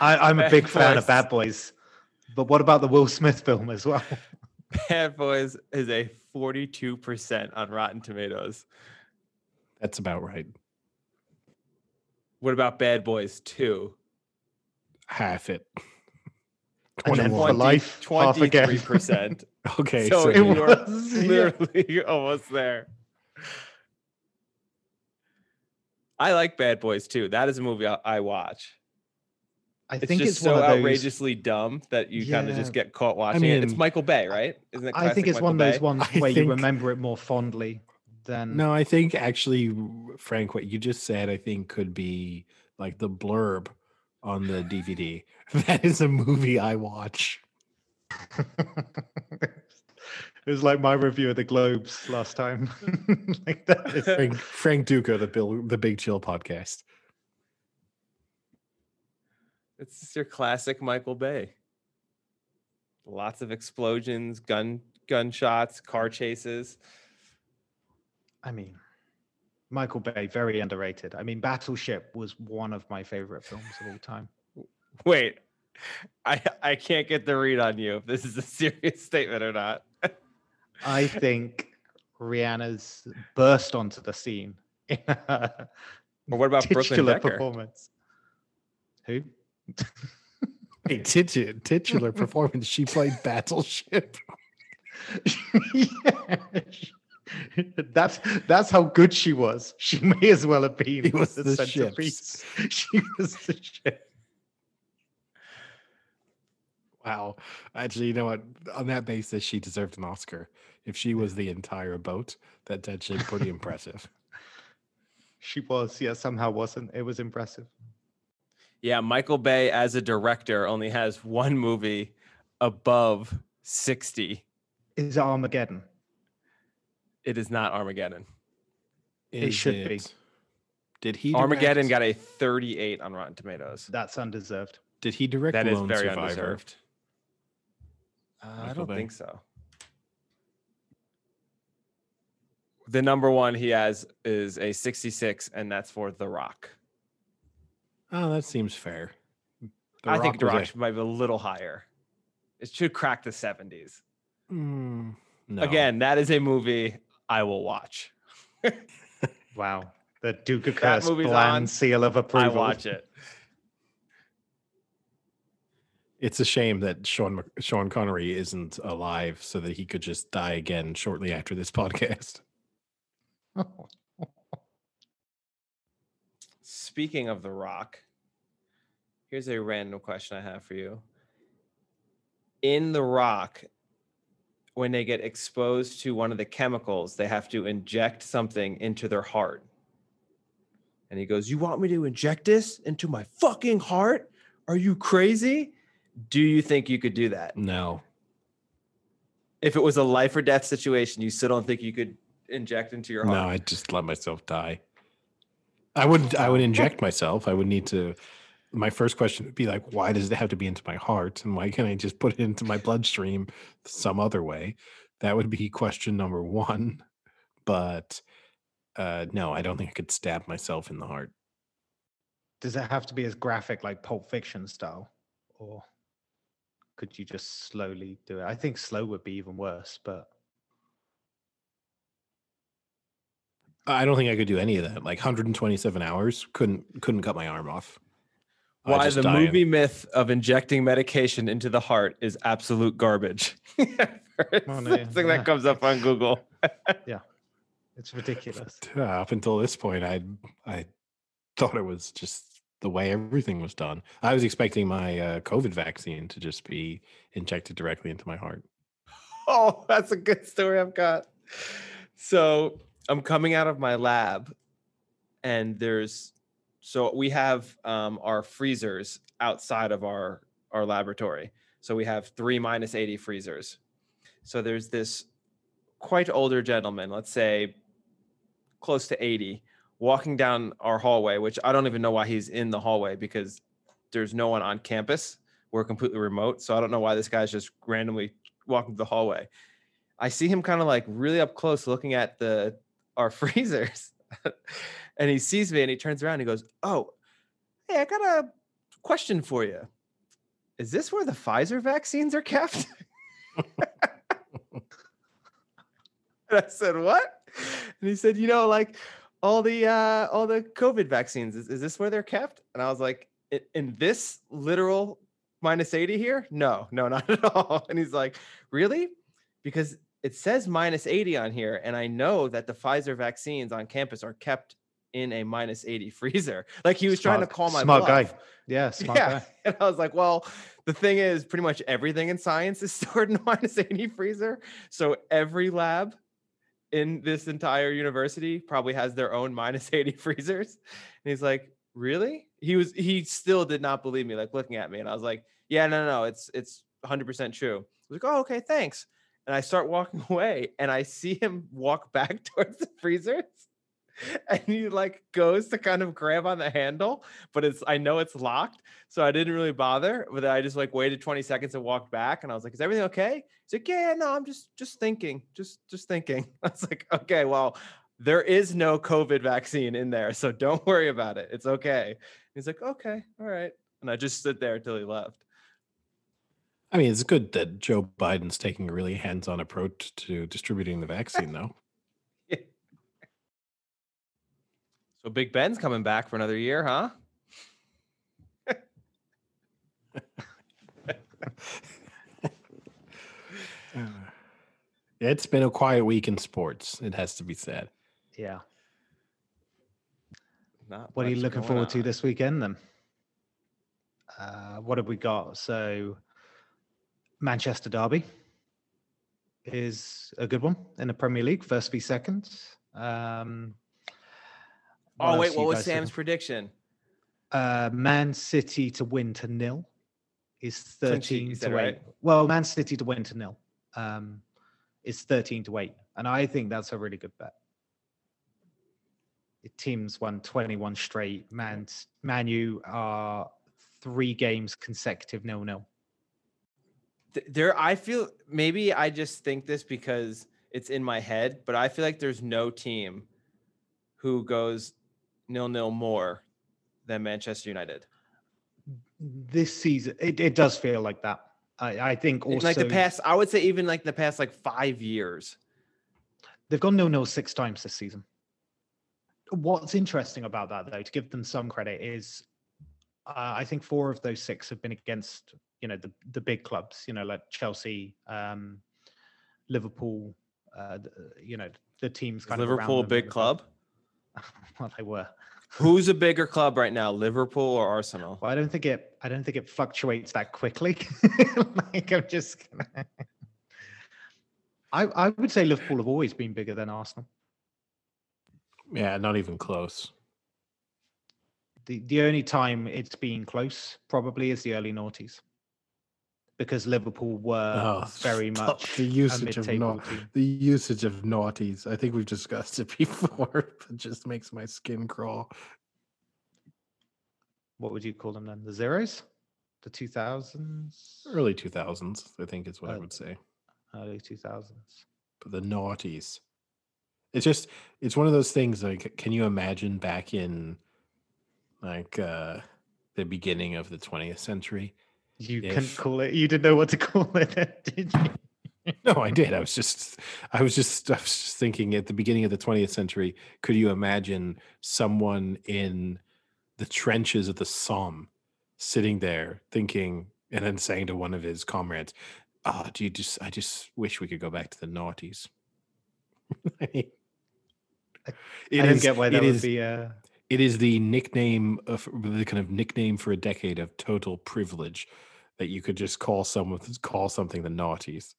B: I, I'm a big fan of Bad Boys. But what about the Will Smith film as well?
A: Bad Boys is a 42% on Rotten Tomatoes.
C: That's about right.
A: What about Bad Boys 2?
C: Half it.
B: And
C: 21.
B: for life,
A: 23%.
C: Okay,
A: So
C: so,
B: It
A: you
C: you-
A: are
B: was, yeah.
A: literally almost there. I like Bad Boys too. That is a movie I, I watch.
B: I
A: It's
B: think
A: just
B: it's
A: so
B: one of those.
A: outrageously dumb that you kind of just get caught watching it. It's Michael Bay, right? Isn't it?
B: I think
A: classic
B: it's one of those
A: Bay?
B: ones
C: I
B: where you remember it more fondly than.
C: No, I think actually, Frank, what you just said, I think could be like the blurb on the DVD. That is a movie I watch.
B: it was like my review of the Globes last time. like that is
C: Frank, Frank Duca, the Bill, the Big Chill podcast.
A: It's just your classic Michael Bay. Lots of explosions, gun gunshots, car chases.
B: I mean, Michael Bay, very underrated. I mean, Battleship was one of my favorite films of all time.
A: Wait, I I can't get the read on you if this is a serious statement or not.
B: I think Rihanna's burst onto the scene in
A: Or what about Brooklyn Decker?
B: performance. Who?
C: A titular, titular performance. She played Battleship.
B: Yeah. That's that's how good she was. She may as well have been
C: She was
B: the,
C: the
B: centerpiece. She was the ship.
C: Wow. Actually, you know what? On that basis, she deserved an Oscar. If she was the entire boat, that's actually pretty impressive.
B: She was, yeah, somehow wasn't. It was impressive.
A: Yeah, Michael Bay as a director only has one movie above 60.
B: Is Armageddon?
A: It is not Armageddon.
B: It should be.
C: Did he?
A: Armageddon
C: direct-
A: got a 38 on Rotten Tomatoes.
B: That's undeserved.
C: Did he direct
A: That is
C: Lone
A: very
C: Survivor?
A: undeserved. Uh, I don't
C: Bay.
A: think so. The number one he has is a 66, and that's for The Rock.
C: Oh, that seems fair. The
A: I think The
C: was
A: Rock
C: a-
A: should might be a little higher. It should crack the 70s.
C: Mm, no.
A: Again, that is a movie I will watch.
B: Wow. The Duke of
A: That
B: Curse bland
A: on.
B: seal of approval.
A: I
B: approval.
A: watch it.
C: it's a shame that Sean Sean Connery isn't alive, so that he could just die again shortly after this podcast.
A: Speaking of The Rock, here's a random question I have for you. In The Rock, when they get exposed to one of the chemicals, they have to inject something into their heart. And he goes, You want me to inject this into my fucking heart? Are you crazy? Do you think you could do that?
C: No,
A: If it was a life or death situation, you still don't think you could inject into your heart? no.
C: I'd just let myself die. I would I would inject myself. I would need to. My first question would be like, why does it have to be into my heart, and why can't I just put it into my bloodstream some other way? That would be question number one. But uh, no, I don't think I could stab myself in the heart.
B: Does it have to be as graphic like Pulp Fiction style? Or could you just slowly do it? I think slow would be even worse, but
C: I don't think I could do any of that. Like 127 hours couldn't couldn't cut my arm off. I'd
A: Why the
C: die in-
A: movie myth of injecting medication into the heart is absolute garbage. First
B: Oh, no, yeah,
A: thing
B: yeah.
A: that comes up on Google.
B: Yeah, it's ridiculous.
C: Uh, up until this point, I I thought it was just the way everything was done. I was expecting my uh, COVID vaccine to just be injected directly into my heart.
A: Oh, that's a good story I've got. So I'm coming out of my lab, and there's so we have um, our freezers outside of our our laboratory. So we have three minus 80 freezers. So there's this quite older gentleman, let's say close to 80, walking down our hallway, which I don't even know why he's in the hallway because there's no one on campus. We're completely remote. So I don't know why this guy's just randomly walking the hallway. I see him kind of like really up close looking at the our freezers. and he sees me and he turns around and he goes, Oh, hey, I got a question for you. Is this where the Pfizer vaccines are kept? and I said, What? And he said, You know, like all the uh all the COVID vaccines, is, is this where they're kept? And I was like, "In- In this literal minus 80 here? No, no, not at all. And he's like, Really? Because it says minus 80 on here, and I know that the Pfizer vaccines on campus are kept in a minus 80 freezer. Like he was trying to call my
B: smart
A: bluff.
B: guy. Yeah, smart
A: yeah.
B: guy.
A: And I was like, well, the thing is, pretty much everything in science is stored in a minus 80 freezer. So every lab in this entire university probably has their own minus 80 freezers. And he's like, really? He was he still did not believe me, like looking at me. And I was like, yeah, no, no, no, it's it's 100% true. I was like, oh, okay, thanks. And I start walking away and I see him walk back towards the freezers. And he like goes to kind of grab on the handle, but it's I know it's locked. So I didn't really bother. But I just like waited 20 seconds and walked back. And I was like, is everything okay? He's like, yeah, no, I'm just just thinking. Just just thinking. I was like, okay, well, there is no COVID vaccine in there. So don't worry about it. It's okay. He's like, okay, all right. And I just stood there until he left.
C: I mean, it's good that Joe Biden's taking a really hands-on approach to distributing the vaccine, though.
A: So Big Ben's coming back for another year, huh?
C: Uh, it's been a quiet week in sports. It has to be said.
B: Yeah.
A: Not
B: What are you looking
A: going
B: forward to this weekend then? Uh, what have we got? So, Manchester Derby is a good one in the Premier League, first v second. Um,
A: Oh wait, what was Sam's
B: looking-
A: prediction?
B: Uh, Man City to win to nil is
A: Clean sheet, you
B: thirteen
A: said,
B: to eight.
A: right?
B: Well, Man City to win to nil um, is thirteen to eight, and I think that's a really good bet. The teams won twenty-one straight. Man, Manu are three games consecutive nil nil.
A: Th- There, I feel maybe I just think this because it's in my head, but I feel like there's no team who goes nil nil more than Manchester United.
B: This season, it, it does feel like that. I, I think
A: In
B: also
A: like the past, I would say even like the past like five years.
B: They've gone nil nil six times this season. What's interesting about that, though, to give them some credit, is uh, I think four of those six have been against you know the the big clubs, you know, like Chelsea, um, Liverpool. Uh, th- you know, the teams
A: Is
B: kind of
A: Liverpool big club?
B: well, they were.
A: Who's a bigger club right now, Liverpool or Arsenal?
B: Well, I don't think it. I don't think it fluctuates that quickly. like I'm just. Gonna... I I would say Liverpool have always been bigger than Arsenal.
C: Yeah, not even close.
B: The the only time it's been close probably is the early noughties. Because Liverpool were
C: Oh,
B: very much
C: the usage of
B: team.
C: the usage of naughties. I think we've discussed it before. It just makes my skin crawl.
B: What would you call them then? The zeros? The two thousands?
C: Early two thousands, I think is what I would say.
B: Early two thousands.
C: But the naughties. It's just it's one of those things like can you imagine back in like uh the beginning of the 20th century?
B: You
C: If-
B: couldn't call it you didn't know what to call it, did you?
C: No, I did. I was just, I was just, I was just thinking at the beginning of the 20th century, could you imagine someone in the trenches of the Somme sitting there thinking and then saying to one of his comrades, Oh, do you just, I just wish we could go back to the noughties. I mean,
B: I
C: it
B: don't
C: is-
B: get why that would
C: is-
B: be uh
C: it is the nickname of the kind of nickname for a decade of total privilege that you could just call someone call something the naughties.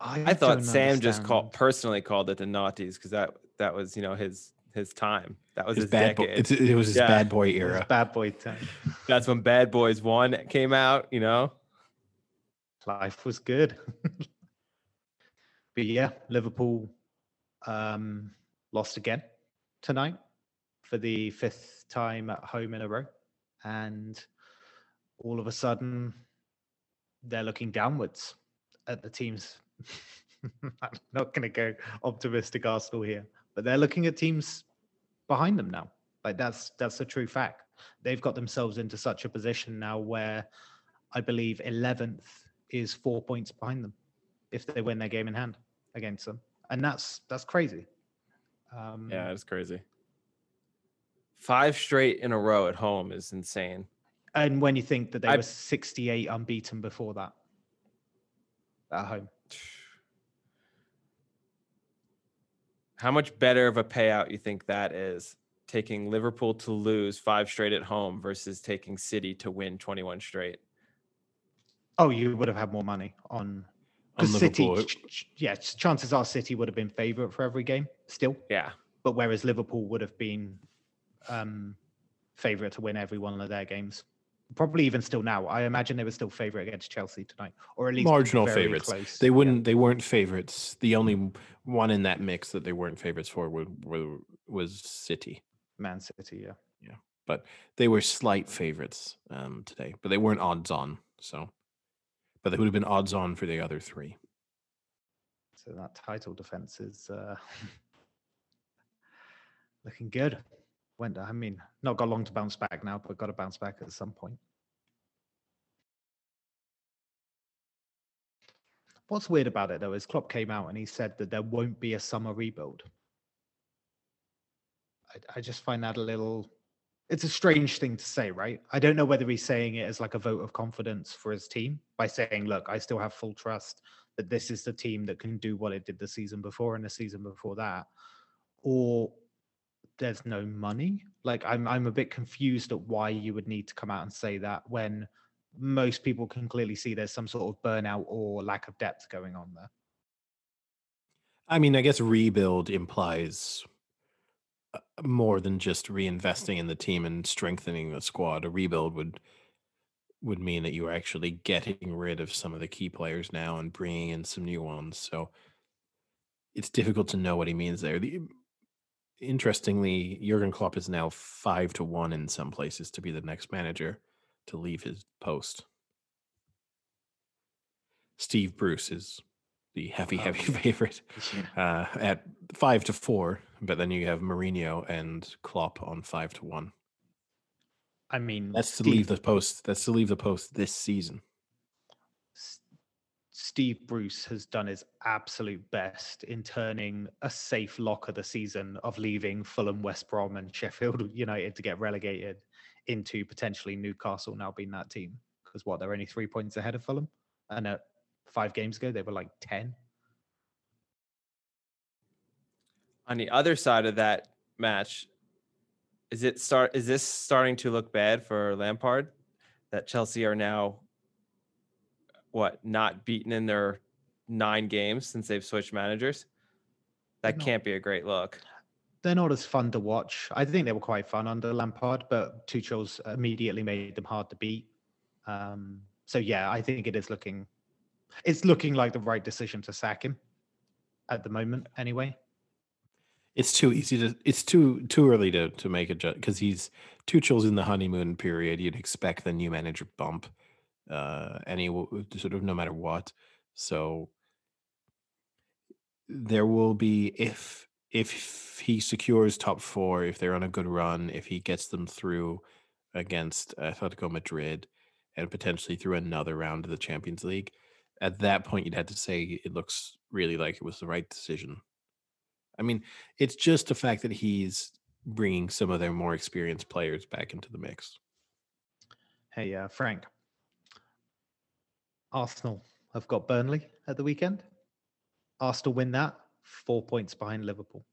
A: I thought
B: don't
A: Sam just called personally called it the naughties because that that was you know his his time. That was
C: His
A: his,
C: bad boy,
A: decade.
C: it's, it was his
A: Yeah.
C: bad boy era.
B: bad boy time.
A: That's when Bad Boys One came out. You know,
B: life was good. but yeah, Liverpool um, lost again tonight for the fifth time at home in a row. And all of a sudden, they're looking downwards at the teams. I'm not going to go optimistic Arsenal here, but they're looking at teams behind them now. Like that's that's a true fact. They've got themselves into such a position now where I believe 11th is four points behind them if they win their game in hand against them, and that's that's crazy. Um,
A: Yeah, it's crazy. Five straight in a row at home is insane.
B: And when you think that they
A: I-
B: were 68 unbeaten before that at home,
A: How much better of a payout you think that is? Taking Liverpool to lose five straight at home versus taking City to win 21 straight.
B: oh, you would have had more money on
C: On
B: because City. Ch- Yeah, chances are City would have been favourite for every game still,
A: Yeah.
B: but whereas Liverpool would have been um, favourite to win every one of their games. Probably even still now. I imagine they were still favourite against Chelsea tonight, or at least
C: marginal
B: very
C: favorites.
B: Close.
C: They wouldn't. They weren't favorites. The only one in that mix that they weren't favorites for was, was City.
B: Man City, Yeah, yeah.
C: but they were slight favorites um, today, but they weren't odds on. So, but they would have been odds on for the other three.
B: So that title defense is uh, looking good. Went, I mean, not got long to bounce back now, but got to bounce back at some point. What's weird about it though is Klopp came out and he said that there won't be a summer rebuild. I, I just find that a little. It's a strange thing to say, right? I don't know whether he's saying it as like a vote of confidence for his team by saying, "Look, I still have full trust that this is the team that can do what it did the season before and the season before that, or there's no money. Like I'm I'm a bit confused at why you would need to come out and say that when most people can clearly see there's some sort of burnout or lack of depth going on there.
C: I mean, I guess rebuild implies uh, more than just reinvesting in the team and strengthening the squad. A rebuild would would mean that you are actually getting rid of some of the key players now and bringing in some new ones. So it's difficult to know what he means there. The, interestingly, Jurgen Klopp is now five to one in some places to be the next manager to leave his post. Steve Bruce is the heavy,
B: Oh,
C: heavy favorite uh, at five to four, but then you have Mourinho and Klopp on five to one.
B: I mean,
C: That's to
B: Steve-
C: leave the post. That's to leave the post this season.
B: Steve Bruce has done his absolute best in turning a safe lock of the season of leaving Fulham, West Brom, and Sheffield United to get relegated into potentially Newcastle now being that team. Because what they're only three points ahead of Fulham, and uh, five games ago they were like ten.
A: On the other side of that match, is it start is this starting to look bad for Lampard that Chelsea are now what not beaten in their nine games since they've switched managers? That
B: not-
A: can't be a great look.
B: They're not as fun to watch. I think they were quite fun under Lampard, but Tuchel's immediately made them hard to beat. Um, so yeah, I think it is looking, it's looking like the right decision to sack him at the moment. Anyway,
C: It's too easy to. It's too too early to to make a judge because he's Tuchel's in the honeymoon period. You'd expect the new manager bump, uh, any sort of no matter what. So there will be if if he secures top four, if they're on a good run, if he gets them through against Atletico Madrid and potentially through another round of the Champions League, at that point you'd have to say it looks really like it was the right decision. I mean, it's just the fact that he's bringing some of their more experienced players back into the mix.
B: hey uh, Frank, Arsenal have got Burnley at the weekend. Arsenal win that, four points behind Liverpool.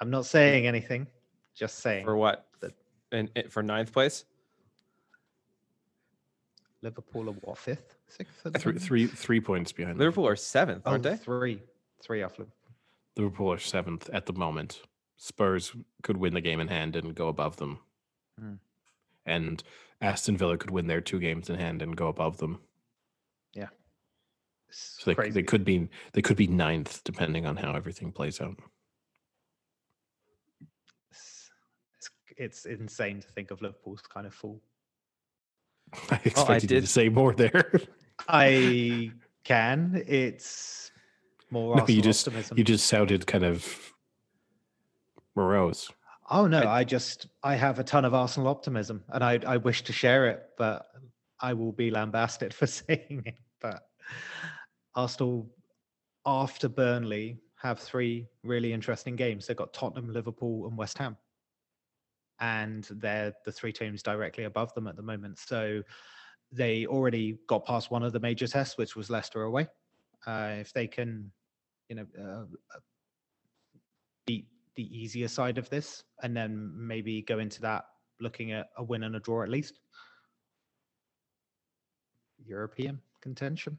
B: I'm not saying anything, just saying
A: For what?
B: that-
A: And for ninth place?
B: Liverpool are what fifth, sixth? at the
C: Three, three, three points behind
A: Liverpool are seventh, aren't
B: Oh,
A: they?
B: Three, three off Liverpool.
C: Liverpool are seventh at the moment. Spurs could win the game in hand and go above them.
B: Hmm.
C: And Aston Villa could win their two games in hand and go above them.
B: It's
C: So they,
B: crazy.
C: they could be they could be ninth depending on how everything plays out.
B: It's, it's, it's insane to think of Liverpool's kind of full.
C: I expected you
A: did-
C: to say more there.
B: I can. It's more
C: no, you just
B: optimism.
C: you just sounded kind of morose.
B: Oh no,
A: I-
B: I just I have a ton of Arsenal optimism, and I I wish to share it, but I will be lambasted for saying it. But Arsenal, after Burnley, have three really interesting games. They've got Tottenham, Liverpool, and West Ham, and they're the three teams directly above them at the moment. So they already got past one of the major tests, which was Leicester away. Uh, if they can, you know, uh, beat the easier side of this and then maybe go into that looking at a win and a draw at least. European contention.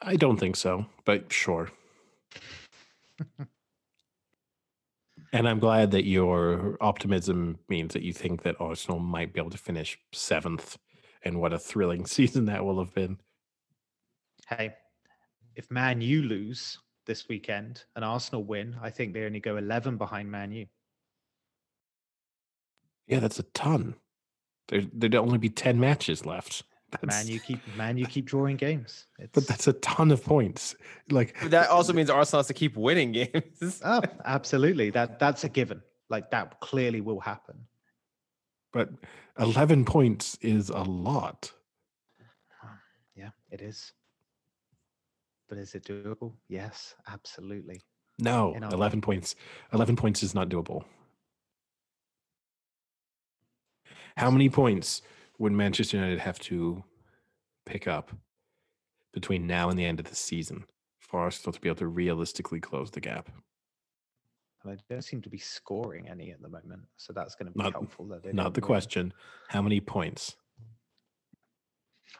C: I don't think so, but sure. and I'm glad that your optimism means that you think that Arsenal might be able to finish seventh. And what a thrilling season that will have been.
B: Hey, if Man U lose this weekend an Arsenal win, I think they only go 11 behind Man U.
C: Yeah, that's a ton. There, there'd only be 10 matches left. That's,
B: Man U keep Man U keep drawing games. It's,
C: but that's a ton of points. Like
A: But that also means Arsenal has to keep winning games.
B: oh, absolutely. That that's a given. Like that clearly will happen.
C: but 11 points is a lot.
B: Yeah, it is. But is it doable? Yes, absolutely.
C: No,
B: In our
C: 11 points. 11 points is not doable. How many points would Manchester United have to pick up between now and the end of the season for Arsenal to be able to realistically close the gap?
B: They don't seem to be scoring any at the moment, so that's going to be
C: Not-
B: helpful. That
C: Not the
B: win.
C: question. How many points?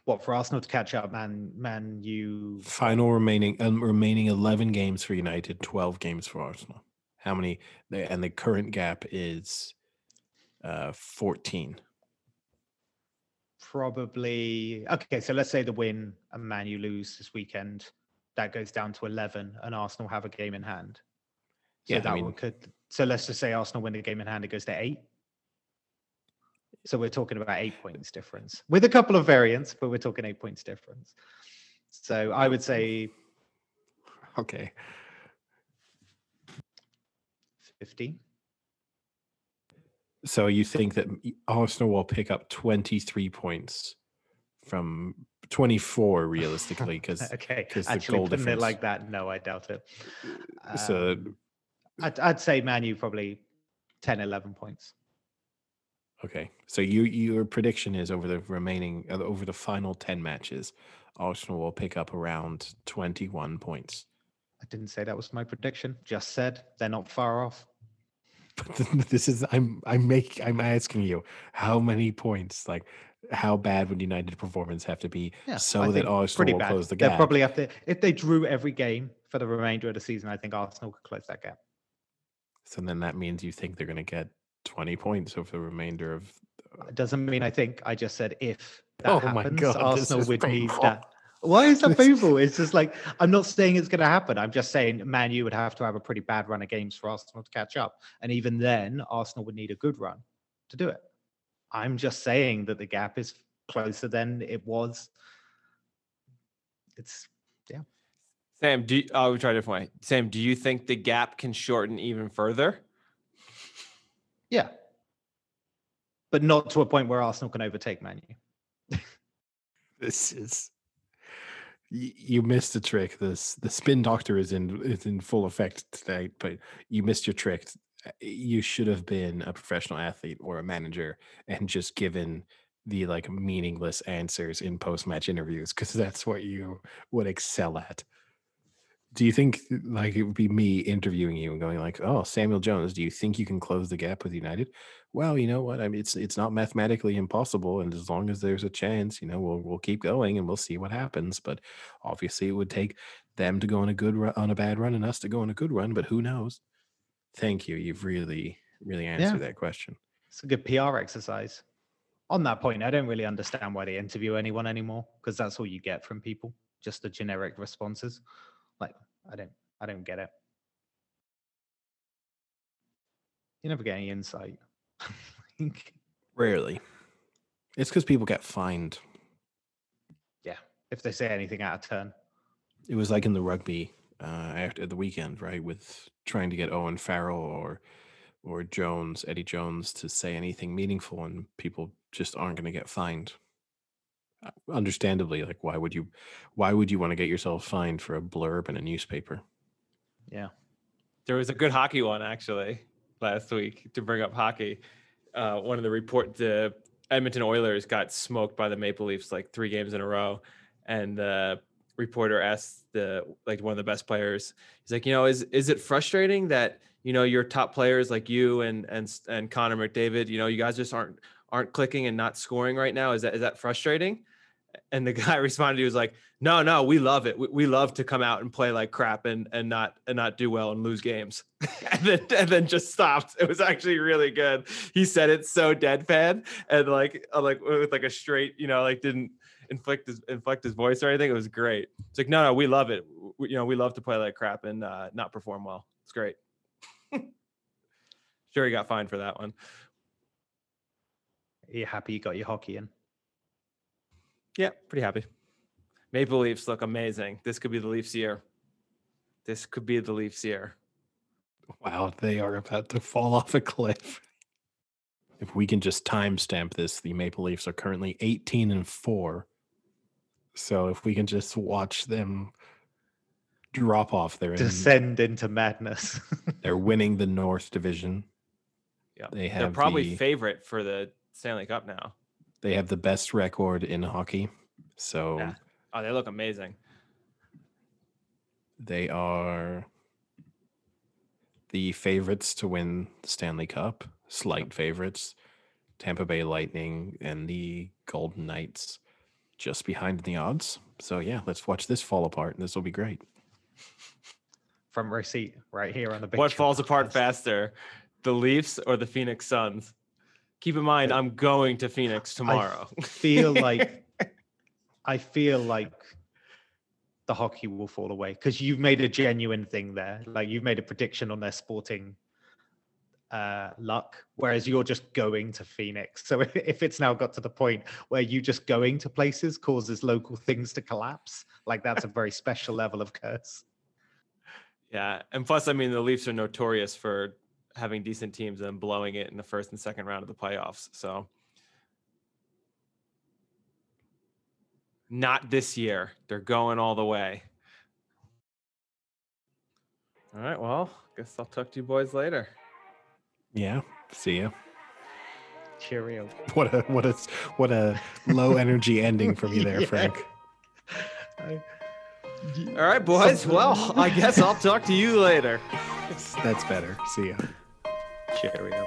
B: What for Arsenal to catch up? Man, man, you
C: Final remaining um, remaining 11 games for United, 12 games for Arsenal. How many? And the current gap is uh, 14.
B: probably okay. So let's say the win and Man U lose this weekend, that goes down to eleven, and Arsenal have a game in hand. So
C: Yeah, I
B: that
C: mean-
B: would could. So let's just say Arsenal win the game in hand, it goes to eight. So we're talking about eight points difference with a couple of variants, but we're talking eight points difference. So I would say
C: Okay.
B: fifteen.
C: So you think that Arsenal will pick up 23 points from 24 realistically because
B: Okay,
C: 'cause the
B: actually putting it like that, no, I doubt it.
C: so
B: Um, I'd, I'd say Man U probably 10, 11 points.
C: Okay so you your prediction is over the remaining uh, over the final 10 matches Arsenal will pick up around 21 points
B: I didn't say that was my prediction. Just said they're not far off.
C: but this is I'm I'm make I'm asking you how many points like how bad would United performance have to be
B: Yeah,
C: so
B: I
C: that Arsenal will
B: bad.
C: close the gap?
B: They'll probably have to if they drew every game for the remainder of the season. I think Arsenal could close that gap.
C: so then that means you think they're going to get 20 points over the remainder of
B: It doesn't mean I think. I just said if that
C: Oh my
B: happens,
C: God,
B: Arsenal
C: is
B: would need that. Why is that painful? It's just like I'm not saying it's going to happen. I'm just saying Man U would have to have a pretty bad run of games for Arsenal to catch up, and even then, Arsenal would need a good run to do it. I'm just saying that the gap is closer than it was. It's yeah.
A: Sam, do you, I'll try a different way. Sam, do you think the gap can shorten even further?
B: Yeah, but not to a point where Arsenal can overtake Man U.
C: this is you missed a trick. This the spin doctor is in is in full effect today, but you missed your trick. You should have been a professional athlete or a manager and just given the like meaningless answers in post-match interviews because that's what you would excel at do you think like it would be me interviewing you and going like oh samuel jones do you think you can close the gap with united well, you know what? I mean, it's it's not mathematically impossible, and as long as there's a chance, you know, we'll we'll keep going and we'll see what happens. But obviously, it would take them to go on a good run, on a bad run, and us to go on a good run. But who knows? Thank you. You've really really answered that question.
B: It's a good PR exercise. on that point, I don't really understand why they interview anyone anymore because that's all you get from people, just the generic responses. Like, I don't, I don't get it. You never get any insight.
C: Rarely. It's because people get fined.
B: yeah, if they say anything out of turn.
C: It was like in the rugby uh, after the weekend, right? With trying to get Owen Farrell or or Jones, Eddie Jones, to say anything meaningful, and people just aren't going to get fined. Uh, Understandably, like why would you, why would you want to get yourself fined for a blurb in a newspaper?
B: Yeah.
A: There was a good hockey one actually last week to bring up hockey. Uh, one of the report the Edmonton Oilers got smoked by the Maple Leafs like three games in a row, and the reporter asked the like one of the best players. He's like, you know, is is it frustrating that you know your top players like you and and and Connor McDavid, you know, you guys just aren't aren't clicking and not scoring right now? Is that is that frustrating? And the guy responded, he was like, no, no, we love it. We, we love to come out and play like crap and and not and not do well and lose games. and then and then just stopped. It was actually really good. He said it so deadpan and like uh, like with like a straight, you know, like didn't inflict his his voice or anything. It was great. It's like, no, no, we love it. We, you know, we love to play like crap and uh, not perform well. It's great. sure, he got fined for that one.
B: Are you happy you got your hockey in?
A: Yeah, pretty happy. Maple Leafs look amazing. This could be the Leafs year. This could be the Leafs year.
C: Wow, they are about to fall off a cliff. If we can just timestamp this, the Maple Leafs are currently 18 and 4. So if we can just watch them drop off, they're in,
B: Descend into madness.
C: they're winning the North Division.
A: Yeah,
C: They
A: they're probably
C: the-
A: favorite for the Stanley Cup now.
C: They have the best record in hockey. So
A: Yeah. Oh, they look amazing.
C: they are the favorites to win the Stanley Cup, slight favorites. Tampa Bay Lightning and the Golden Knights just behind in the odds. So yeah, let's watch this fall apart. And this will be great.
B: From row seat right here on the big
A: what falls apart faster, the Leafs or the Phoenix Suns? Keep in mind, I'm going to Phoenix tomorrow.
B: I feel like I feel like the hockey will fall away because you've made a genuine thing there. Like you've made a prediction on their sporting uh luck whereas you're just going to phoenix so if it's now got to the point where you just going to places causes local things to collapse like that's a very special level of curse
A: yeah, and plus, I mean, the Leafs are notorious for having decent teams and blowing it in the first and second round of the playoffs. So, not this year. They're going all the way. All right. Well, guess I'll talk to you boys later.
C: Yeah. See ya.
B: cheerio
C: What a what a what a low energy ending from you there,
B: Yeah.
C: Frank.
B: I-
A: All right, boys. Well, I guess I'll talk to you later.
C: That's better. See ya.
B: Cheerio